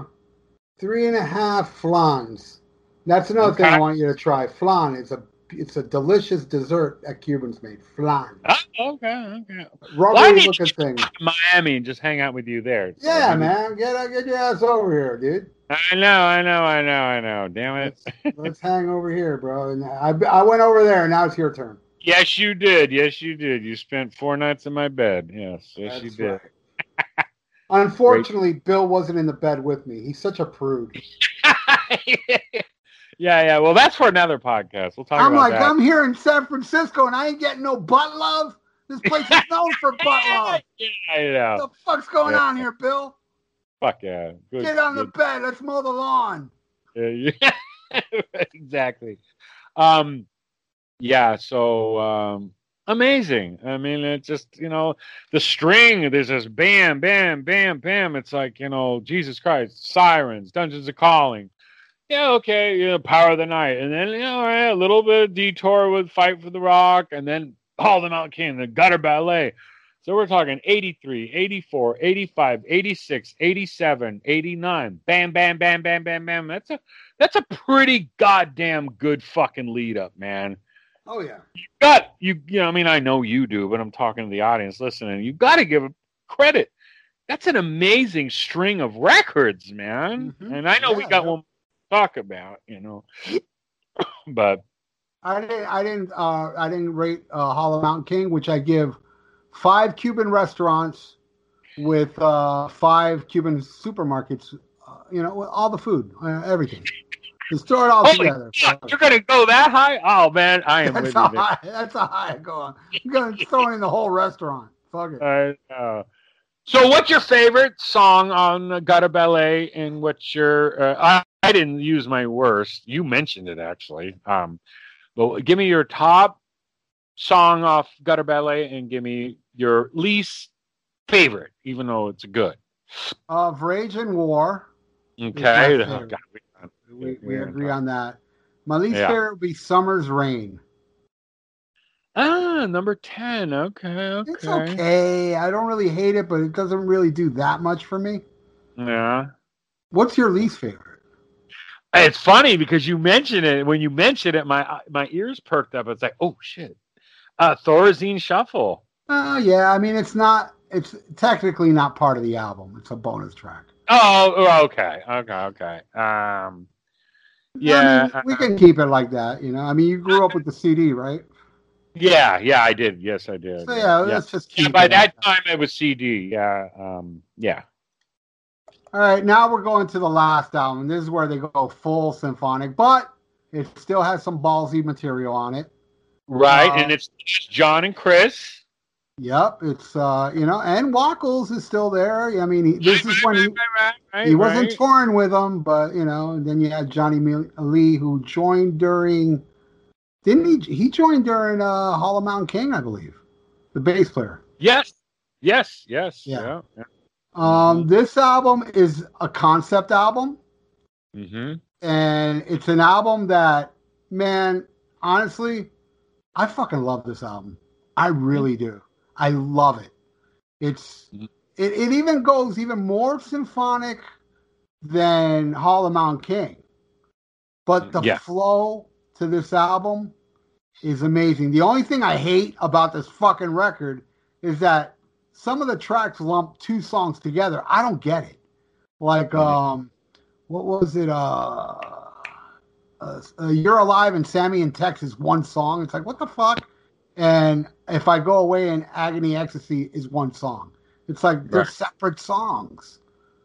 three and a half flans. That's another thing I want you to try. Flan is a it's a delicious dessert that Cubans made. Flan, Oh, okay, okay. rubbery looking you- thing. Miami and just hang out with you there. So Yeah, maybe- man, get uh, get your ass over here, dude. I know, I know, I know, I know. Damn it. Let's hang over here, bro. And I I went over there. And now it's your turn. Yes, you did. Yes, you did. You spent four nights in my bed. Yes, yes, you did. right. Unfortunately, Bill wasn't in the bed with me. He's such a prude. yeah, yeah. Well, that's for another podcast. We'll talk. I'm like, that. I'm here in San Francisco and I ain't getting no butt love. This place is known for butt love. yeah, I know. What the fuck's going Yeah. on here, Bill? Fuck yeah. Good, Get on the bed. Let's mow the lawn. Yeah, yeah. exactly. Um, yeah. So um, amazing. I mean, it's just you know the string. There's this bam, bam, bam, bam. It's like you know Jesus Christ, sirens, Dungeons of Calling. Yeah, okay, you know, Power of the Night, and then you know right, a little bit of detour with Fight for the Rock, and then All the Mountain King, the Gutter Ballet. So we're talking 83, 84, 85, 86, 87, 89. Bam, bam, bam, bam, bam, bam. That's a that's a pretty goddamn good fucking lead up, man. Oh yeah. You got you you know, I mean I know you do, but I'm talking to the audience listening. You gotta give credit. That's an amazing string of records, man. Mhm. And I know we got yeah. one to talk about, you know. but I didn't. I didn't. Uh, I didn't rate uh, Hollow Mountain King, which I give five Cuban restaurants with uh, five Cuban supermarkets. Uh, you know, all the food, uh, everything. Just throw it all Holy together. fuck, you're gonna go that high? Oh man, I am That's with you. high. That's how high I go on. You're gonna throw in the whole restaurant. Fuck it. I know. So, what's your favorite song on Gutter Ballet, and what's your? Uh, I, didn't use my worst. You mentioned it actually. Um, but give me your top song off Gutter Ballet, and give me your least favorite, even though it's good. Of Rage and War, Okay. Oh. God, we, we, we agree on that. My least Yeah. favorite would be Summer's Rain. Ah, number ten. Okay. Okay. It's okay. I don't really hate it, but it doesn't really do that much for me. Yeah. What's your least favorite? It's funny because you mentioned it. When you mentioned it, my my ears perked up. It's like, oh shit. Uh, Thorazine Shuffle. Oh yeah, I mean it's not. It's technically not part of the album. It's a bonus track. Oh, oh, okay, okay, okay. Um, Yeah, I mean, we can keep it like that. You know, I mean, you grew up with the CD, right? Yeah, yeah, I did. Yes, I did. So yeah, let's just keep. Yeah, by that like time it was CD. Yeah, um, yeah. All right, now we're going to the last album. This is where they go full symphonic, but it still has some ballsy material on it. Right, Uh, and it's Jon and Criss. Yep, it's uh, you know, and Wacholz is still there. I mean, he, this is when he, Right, right, he wasn't touring with them, but you know, and then you had Johnny Lee who joined during, didn't he? He joined during uh, Hollow Mountain King, I believe, the bass player. Yes, yes, yes. Yeah. Yeah. Um, this album is a concept album. Mm-hmm. and it's an album that man honestly i fucking love this album i really do i love it it's Mhm. it, it even goes even more symphonic than hall of mount king but the Yeah. flow to this album is amazing the only thing i hate about this fucking record is that some of the tracks lump two songs together i don't get it like um what was it? Uh, uh, uh, You're Alive and Sammy in Texas, one song. It's like, what the fuck? And if I go away and Agony Ecstasy is one song. It's like they're Right. separate songs.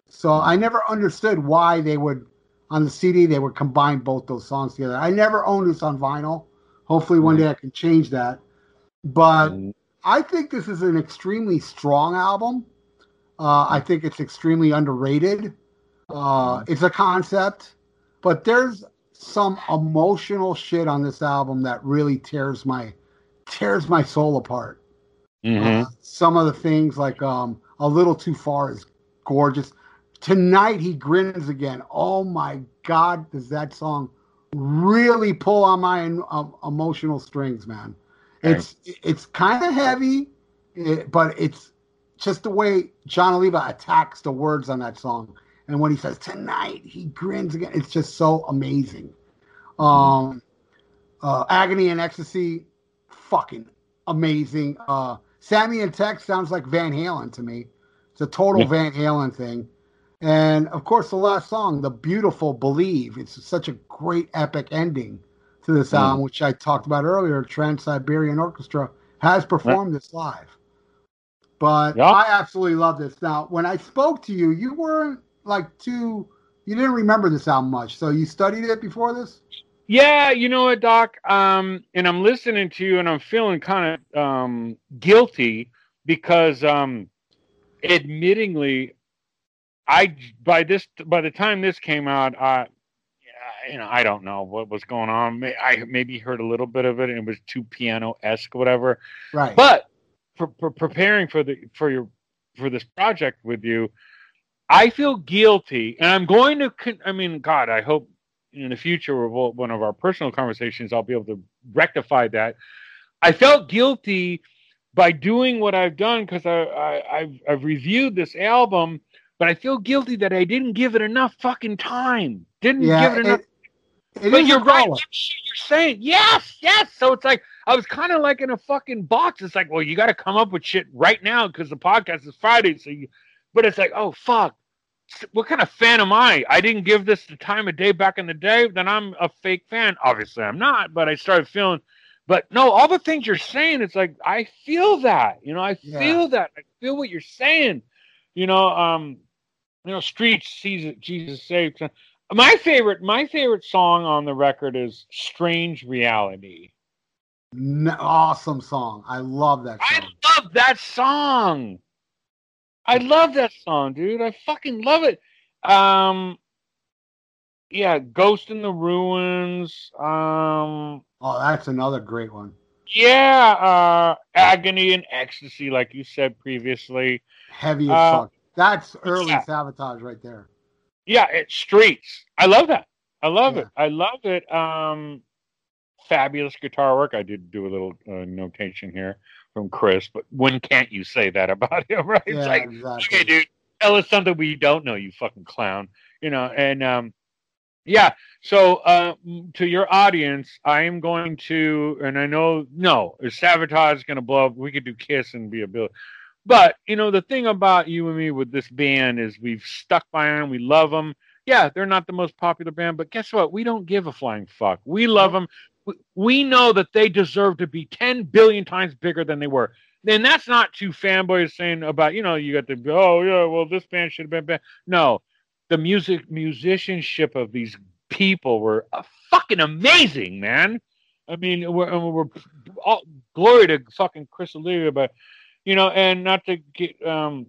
So I never understood why they would, on the CD, they would combine both those songs together. I never owned this on vinyl. Hopefully one day I can change that. But I think this is an extremely strong album. Uh, I think it's extremely underrated. Uh, it's a concept, but there's some emotional shit on this album that really tears my tears my soul apart. Mm-hmm. Uh, some of the things like um, a little too far is gorgeous. Tonight he grins again. Oh my god, does that song really pull on my um, emotional strings, man? It's it's kind of heavy, it, but it's just the way Jon Oliva attacks the words on that song. And when he says tonight, he grins again. It's just so amazing. Um, uh, Agony and Ecstasy, fucking amazing. Uh, Sammy and Tex sounds like Van Halen to me. It's a total Yeah. Van Halen thing. And of course, the last song, the beautiful "Believe." It's such a great epic ending to this Mm. album, which I talked about earlier. Trans Siberian Orchestra has performed this live, but Yeah. I absolutely love this. Now, when I spoke to you, you weren't like too. You didn't remember this album much, so you studied it before this. Yeah, you know what, Doc? Um, and I'm listening to you, and I'm feeling kind of um, guilty because, um, admittingly, I by this by the time this came out, I, yeah, you know, I don't know what was going on. I maybe heard a little bit of it, and it was too piano esque, whatever. Right. But for, for preparing for the for your for this project with you, I feel guilty, and I'm going to. con- I mean, God, I hope in the future, one of our personal conversations, I'll be able to rectify that. I felt guilty by doing what I've done because I, I I've I've reviewed this album, but I feel guilty that I didn't give it enough fucking time. Didn't yeah, give it enough it, it but you're right. You're saying yes, yes. So it's like I was kind of like in a fucking box. It's like, well, you got to come up with shit right now because the podcast is Friday. So you, but it's like, oh fuck, what kind of fan am I? I didn't give this the time of day back in the day. Then I'm a fake fan. Obviously, I'm not. But I started feeling. But no, all the things you're saying, it's like I feel that. You know, I Yeah. feel that. I feel what you're saying. You know, um, you know, streets, Jesus, Jesus saves. My favorite, my favorite song on the record is "Strange Reality." Awesome song. I love that song. I love that song. I love that song, dude. I fucking love it. Um, yeah, "Ghost in the Ruins." Um, Oh, that's another great one. yeah, uh, "Agony and Ecstasy," like you said previously. Heavy as Uh, fuck. That's early yeah. Savatage right there. Yeah, it's streets. I love that. I love Yeah. it. I love it. Um, fabulous guitar work. I did do a little uh, notation here from Criss, but when can't you say that about him, right? Yeah, It's like, exactly. okay, dude, tell us something we don't know, you fucking clown. You know, and um, yeah. So uh, to your audience, I am going to, and I know, no, if Savatage is going to blow up, we could do Kiss and be a bill. But you know, the thing about you and me with this band is we've stuck by them. We love them. Yeah, they're not the most popular band, but guess what? We don't give a flying fuck. We love them. We know that they deserve to be 10 billion times bigger than they were. And that's not two fanboys saying about, you know, you got the, oh, yeah, well, this band should have been bad. No, the music, musicianship of these people were uh, fucking amazing, man. I mean, we're, we're all, glory to fucking Criss Oliva, but, you know, and not to get, um,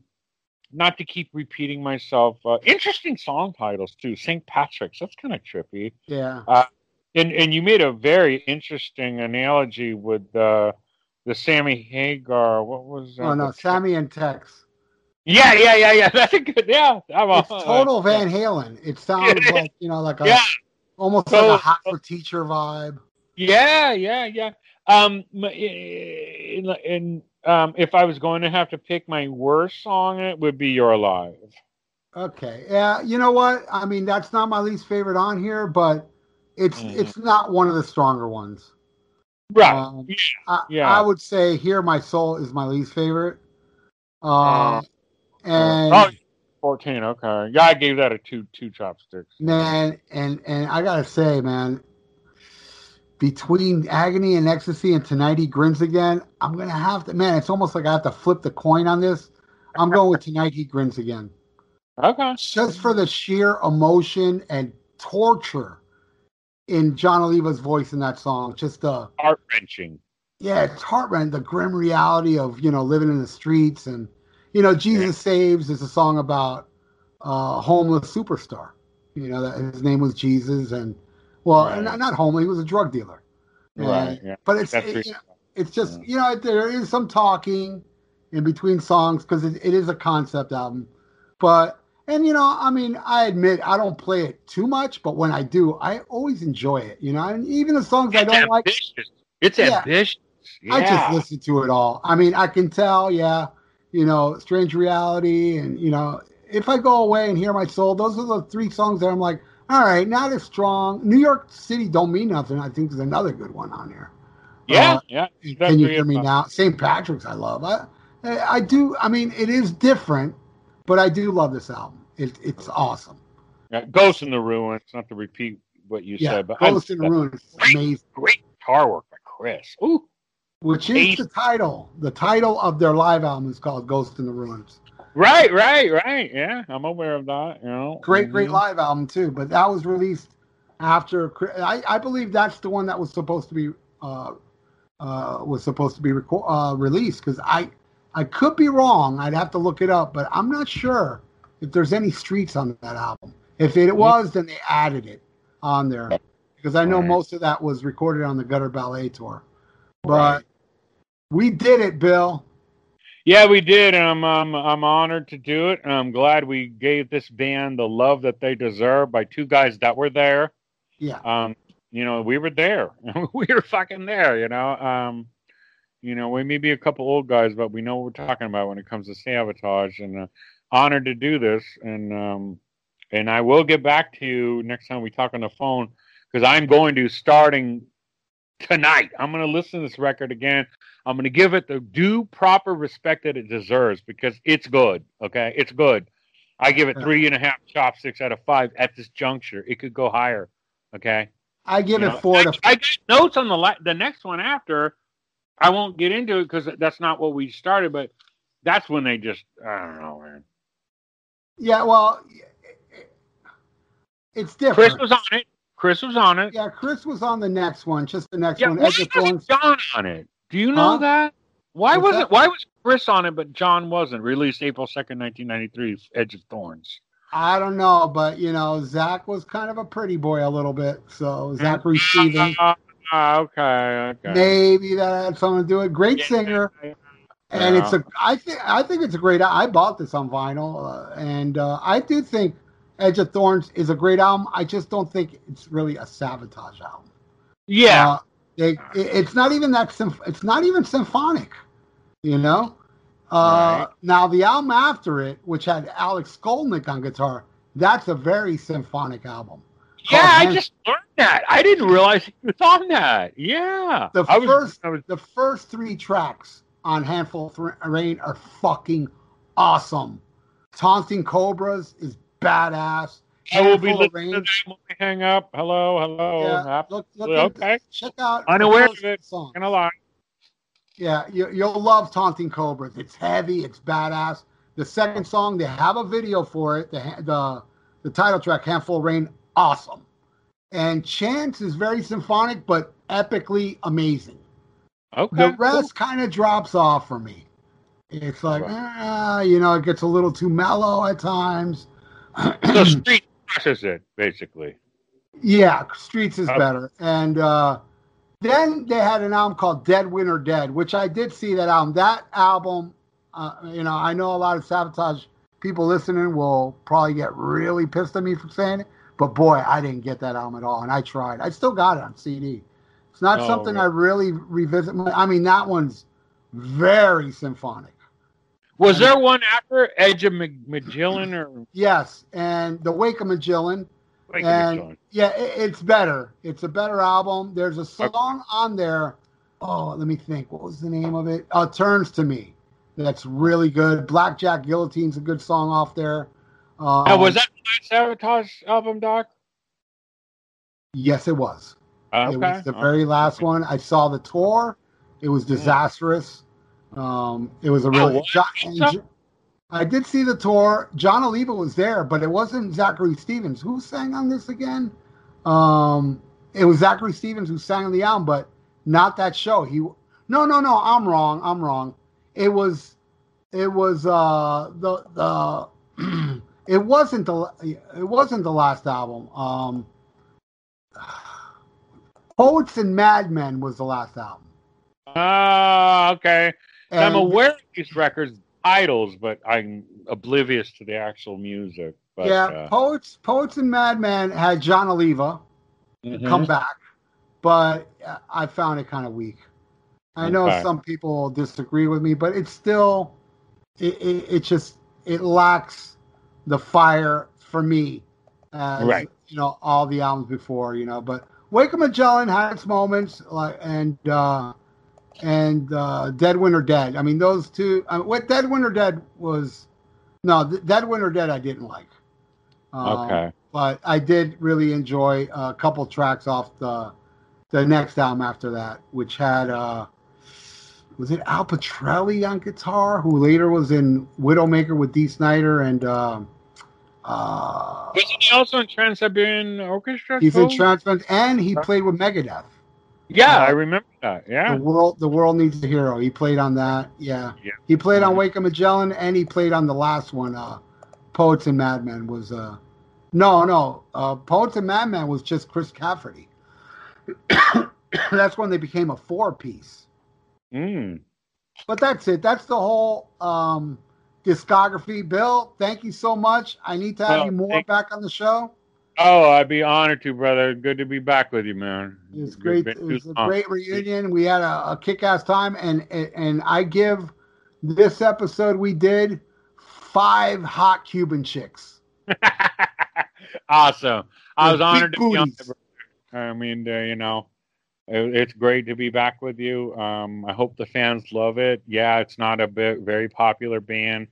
not to keep repeating myself. Uh, interesting song titles too. St. Patrick's. That's kind of trippy. Yeah. Uh, and and you made a very interesting analogy with uh, the Sammy Hagar. What was? that? oh no, Sammy and Tex. Yeah, yeah, yeah, yeah. That's a good. Yeah, I'm it's a, total Van Halen. It sounds like you know, like a yeah. almost so, like a hot for teacher vibe. Yeah, yeah, yeah. Um, and um, if I was going to have to pick my worst song, it would be "You're Alive." Okay, yeah. You know what? I mean, that's not my least favorite on here, but it's mm-hmm. it's not one of the stronger ones. Right. Um, yeah. I, yeah. I would say "Hear My Soul" is my least favorite. Uh, uh and oh, 14 okay yeah i gave that a two two chopsticks man and and i gotta say man between agony and ecstasy and tonight he grins again, I'm gonna have to man, it's almost like I have to flip the coin on this. I'm going with tonight he grins again. Okay. Just for the sheer emotion and torture in Jon Oliva's voice in that song. Just the heart wrenching. Yeah, it's heart wrenching. The grim reality of, you know, living in the streets and you know, Jesus yeah. Saves is a song about a homeless superstar. You know, that his name was Jesus and well, right. not, not homely. He was a drug dealer. Right. Yeah. But it's it, you know, it's just yeah. you know there is some talking in between songs because it, it is a concept album. But and you know I mean I admit I don't play it too much, but when I do, I always enjoy it. You know, and even the songs it's I don't ambitious. like. It's yeah, ambitious. Yeah. I just listen to it all. I mean, I can tell, yeah, you know, Strange Reality, and you know, if I go away and hear my soul, those are the three songs that I'm like, all right, not as strong. New York City don't mean nothing. I think there's another good one on here. Yeah, uh, yeah. Can you hear me now? St. Patrick's, I love. I, I do. I mean, it is different, but I do love this album. It, it's awesome. Yeah, Ghost in the Ruins. Not to repeat what you yeah, said, but Ghost I, in the Ruins, amazing. Great guitar work by Criss. Ooh, which is Eight. the title. The title of their live album is called Ghost in the Ruins. Right, right, right. Yeah, I'm aware of that. You know, great, mm-hmm. great live album too. But that was released after. I, I believe that's the one that was supposed to be uh, uh, was supposed to be reco- uh, released because I I could be wrong. I'd have to look it up, but I'm not sure if there's any streets on that album. If it was, then they added it on there because I know right. most of that was recorded on the Gutter Ballet tour. But right. we did it, Bill. Yeah, we did. And I'm um, I'm honored to do it, and I'm glad we gave this band the love that they deserve by two guys that were there. Yeah. Um, you know, we were there. we were fucking there. You know, um, you know, we may be a couple old guys, but we know what we're talking about when it comes to Savatage. And uh, honored to do this, and um, and I will get back to you next time we talk on the phone because I'm going to starting tonight. I'm going to listen to this record again. I'm going to give it the due proper respect that it deserves because it's good. Okay, it's good. I give it three and a half chopsticks out of five at this juncture. It could go higher. Okay. I give you it know, four. I, to... I got notes on the la- the next one after. I won't get into it because that's not what we started, but that's when they just I don't know, man. Yeah, well, it's different. Criss was on it. Criss was on it. Yeah, Criss was on the next one, just the next yeah, one. Why wasn't Jon on it? Do you know huh? that? Why was it? Why was Criss on it, but Jon wasn't? Released April second, nineteen ninety three. Edge of Thorns. I don't know, but you know, Zach was kind of a pretty boy a little bit. So Zak Stevens. Uh, okay, okay. Maybe that had something to do with it. Great yeah, singer. Yeah. And it's a, I think, I think it's a great. I bought this on vinyl, uh, and uh, I do think Edge of Thorns is a great album. I just don't think it's really a sabotage album. Yeah, uh, it, it's not even that. It's not even symphonic. You know. Uh, right. Now the album after it, which had Alex Skolnick on guitar, that's a very symphonic album. Yeah, I just learned that. I didn't realize he was on that. Yeah, the I first was... the first three tracks on Handful of Rain are fucking awesome. Taunting Cobras is badass. I will be listening to Rain. that when we hang up. Hello, hello. Yeah, look, look okay. into- check out Unaware of it. song. Gonna lie. Yeah, you, you'll love Taunting Cobras. It's heavy. It's badass. The second song, they have a video for it. The the the title track, "Handful of Rain," awesome. And Chance is very symphonic, but epically amazing. Okay. The rest kind of drops off for me. It's like, ah, you know, it gets a little too mellow at times. So street crushes it basically. Yeah, Streets is Okay. better. And uh, then they had an album called Dead Winter Dead, which I did see that album. That album, uh, you know, I know a lot of Savatage people listening will probably get really pissed at me for saying it, but boy, I didn't get that album at all. And I tried. I still got it on CD. It's not Oh, something. I really revisit. I mean, that one's very symphonic. Was there one after Edge of Mag- Magellan or Yes. And The Wake of Magellan. Wake of and Magellan? yeah, it, it's better. It's a better album. There's a song on there. Oh, let me think. What was the name of it? Uh, Turns to Me. That's really good. Blackjack Guillotine's a good song off there. Um, Now, was that the last Savatage album, Doc? Yes, it was. Okay. It was the very last one. I saw the tour. It was disastrous. Um, it was a really. what? Jo- and Jo- I did see the tour. Jon Oliva was there, but it wasn't Zachary Stevens. Who sang on this again? Um, it was Zachary Stevens who sang on the album, but not that show. He no, no, no. I'm wrong. I'm wrong. It was, it was uh the the. it wasn't the it wasn't the last album. Um, Poets and Madmen was the last album. Ah, okay. I'm aware of these records titles, but I'm oblivious to the actual music. But, yeah, uh, Poets Poets and Madmen had Jon Oliva mhm. come back, but uh, I found it kind of weak. I know Okay. some people disagree with me, but it's still it, it, it just it lacks the fire for me. As, Right. You know all the albums before. You know, but Wake of Magellan had its moments, like and uh, and uh, Dead Winter Dead. I mean, those two. Uh, what Dead Winter Dead was? No, th- Dead Winter Dead I didn't like. Um, Okay. but I did really enjoy a couple tracks off the the next album after that, which had uh was it Al Pitrelli on guitar, who later was in Widowmaker with Dee Snider and um uh Wasn't he also in Trans Siberian Orchestra? he's in too? Transparent and he played with Megadeth. Yeah, uh, I remember that. Yeah. The world the world needs a hero. He played on that. Yeah. Yeah. He played on. Wake of Magellan and he played on the last one, uh Poets and Madmen was uh no, no. Uh Poets and Madmen was just Chris Caffery. That's when they became a four piece. Mm. But that's it. That's the whole um discography. Bill, thank you so much. I need to have Well, you more thank- back on the show. Oh, I'd be honored to, brother. Good to be back with you, man. It's Good- great. It was a long. great reunion. We had a, a kick-ass time, and and I give this episode we did five hot Cuban chicks. awesome. I was honored to be on. the- I mean, uh, you know, it, it's great to be back with you. Um, I hope the fans love it. Yeah, it's not a bit, very popular band,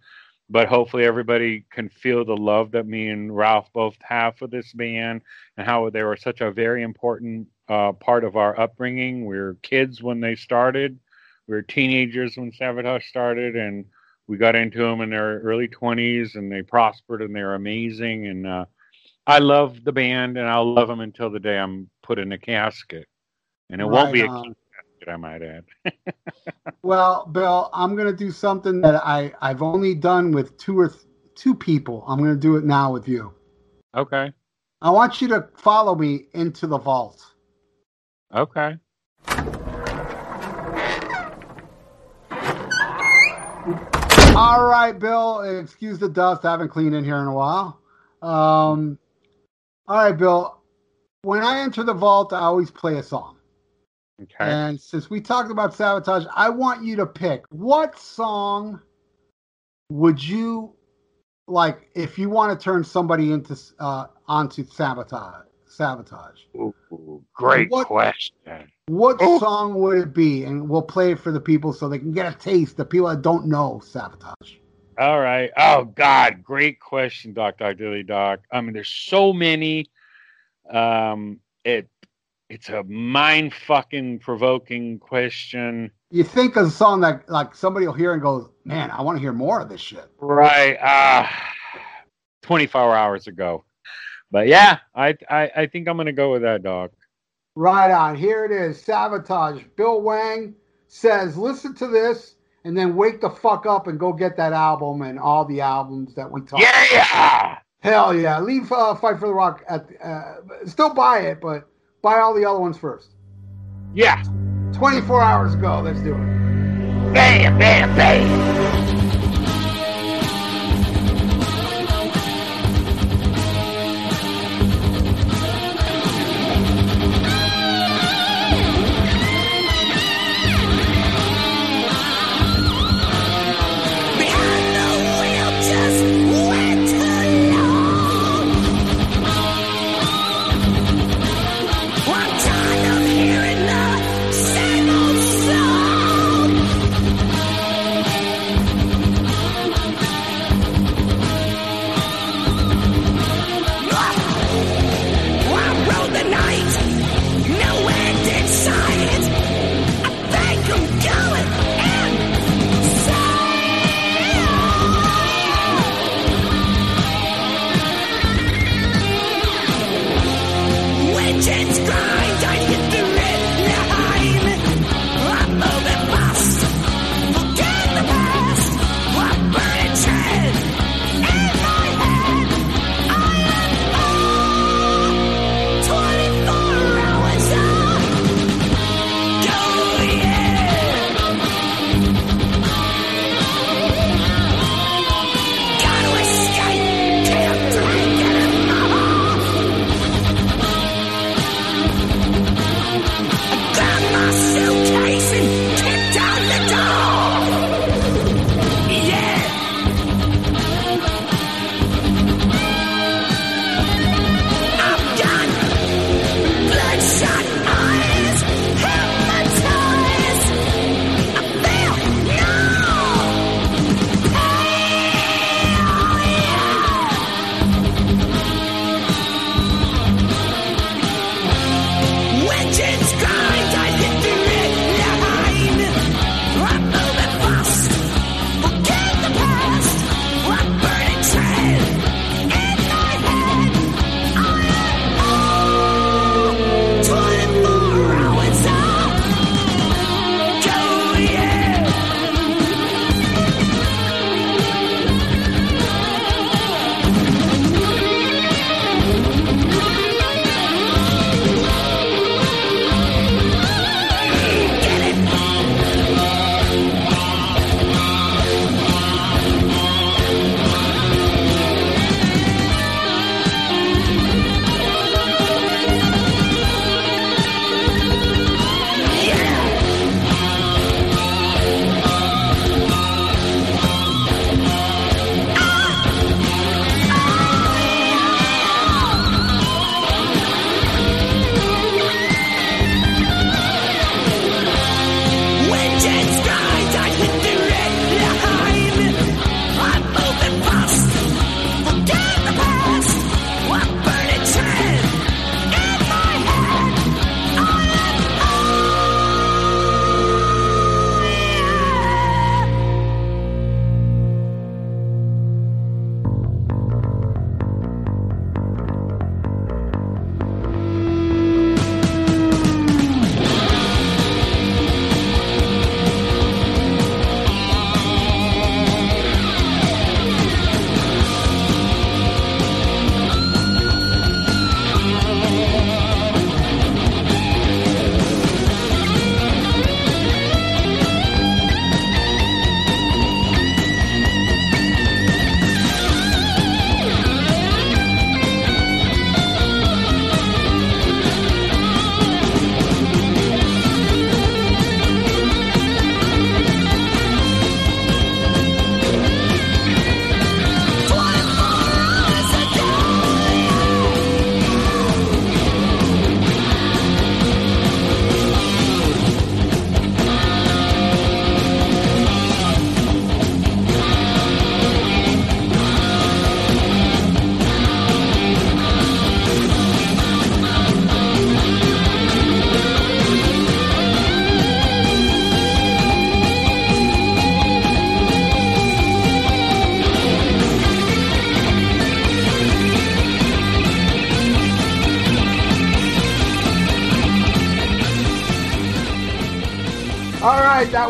but hopefully everybody can feel the love that me and Ralph both have for this band and how they were such a very important uh, part of our upbringing. We were kids when they started. We were teenagers when Savatage started, and we got into them in their early 20s, and they prospered, and they're amazing. And uh, I love the band, and I'll love them until the day I'm put in a casket. And it won't be a Right on. cute casket, I might add. Well, Bill, I'm gonna do something that I I've only done with two or th- two people. I'm gonna do it now with you. okay. I want you to follow me into the vault. Okay. All right, Bill. Excuse the dust. I haven't cleaned in here in a while. Um, all right, Bill. When I enter the vault, I always play a song. Okay. And since we talked about Savatage, I want you to pick what song would you like if you want to turn somebody into uh, onto Savatage. Savatage. Ooh, great What- question. What Oh. song would it be? And we'll play it for the people so they can get a taste. The people that don't know Savatage. All right. Oh God, great question, Doc Doc Dilly Doc. I mean, there's so many. Um, it it's a mind fucking provoking question. You think of a song that like somebody will hear and goes, "Man, I want to hear more of this shit." Right. Ah, 24 hours ago. But yeah, I I, I think I'm gonna go with that, Doc. Right on. Here it is. Savatage. Bill Wang says, "Listen to this." And then wake the fuck up and go get that album and all the albums that we talked. Yeah. Hell yeah! Leave uh, Fight for the Rock at uh, still buy it, but buy all the other ones first. Yeah. 24 hours ago. Let's do it. Bam, bam, bam.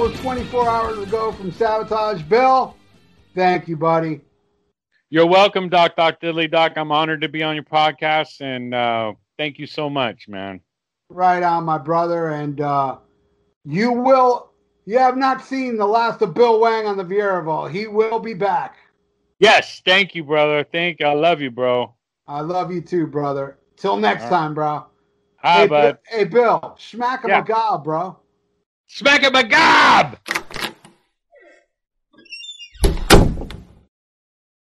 Was 24 hours ago from Savatage. Bill, thank you, buddy. You're welcome, Doc. Doc Diddley Doc. I'm honored to be on your podcast, and uh, thank you so much, man. Right on, my brother. And uh, you will, you have not seen the last of Bill Wang on the Viera Vault. He will be back. Yes, thank you, brother. Thank you. I love you, bro. I love you too, brother. Till next right. time, bro. Hi, hey, bud. Hey, Bill, smack him Yeah. a gob, bro. Smack it, my gob!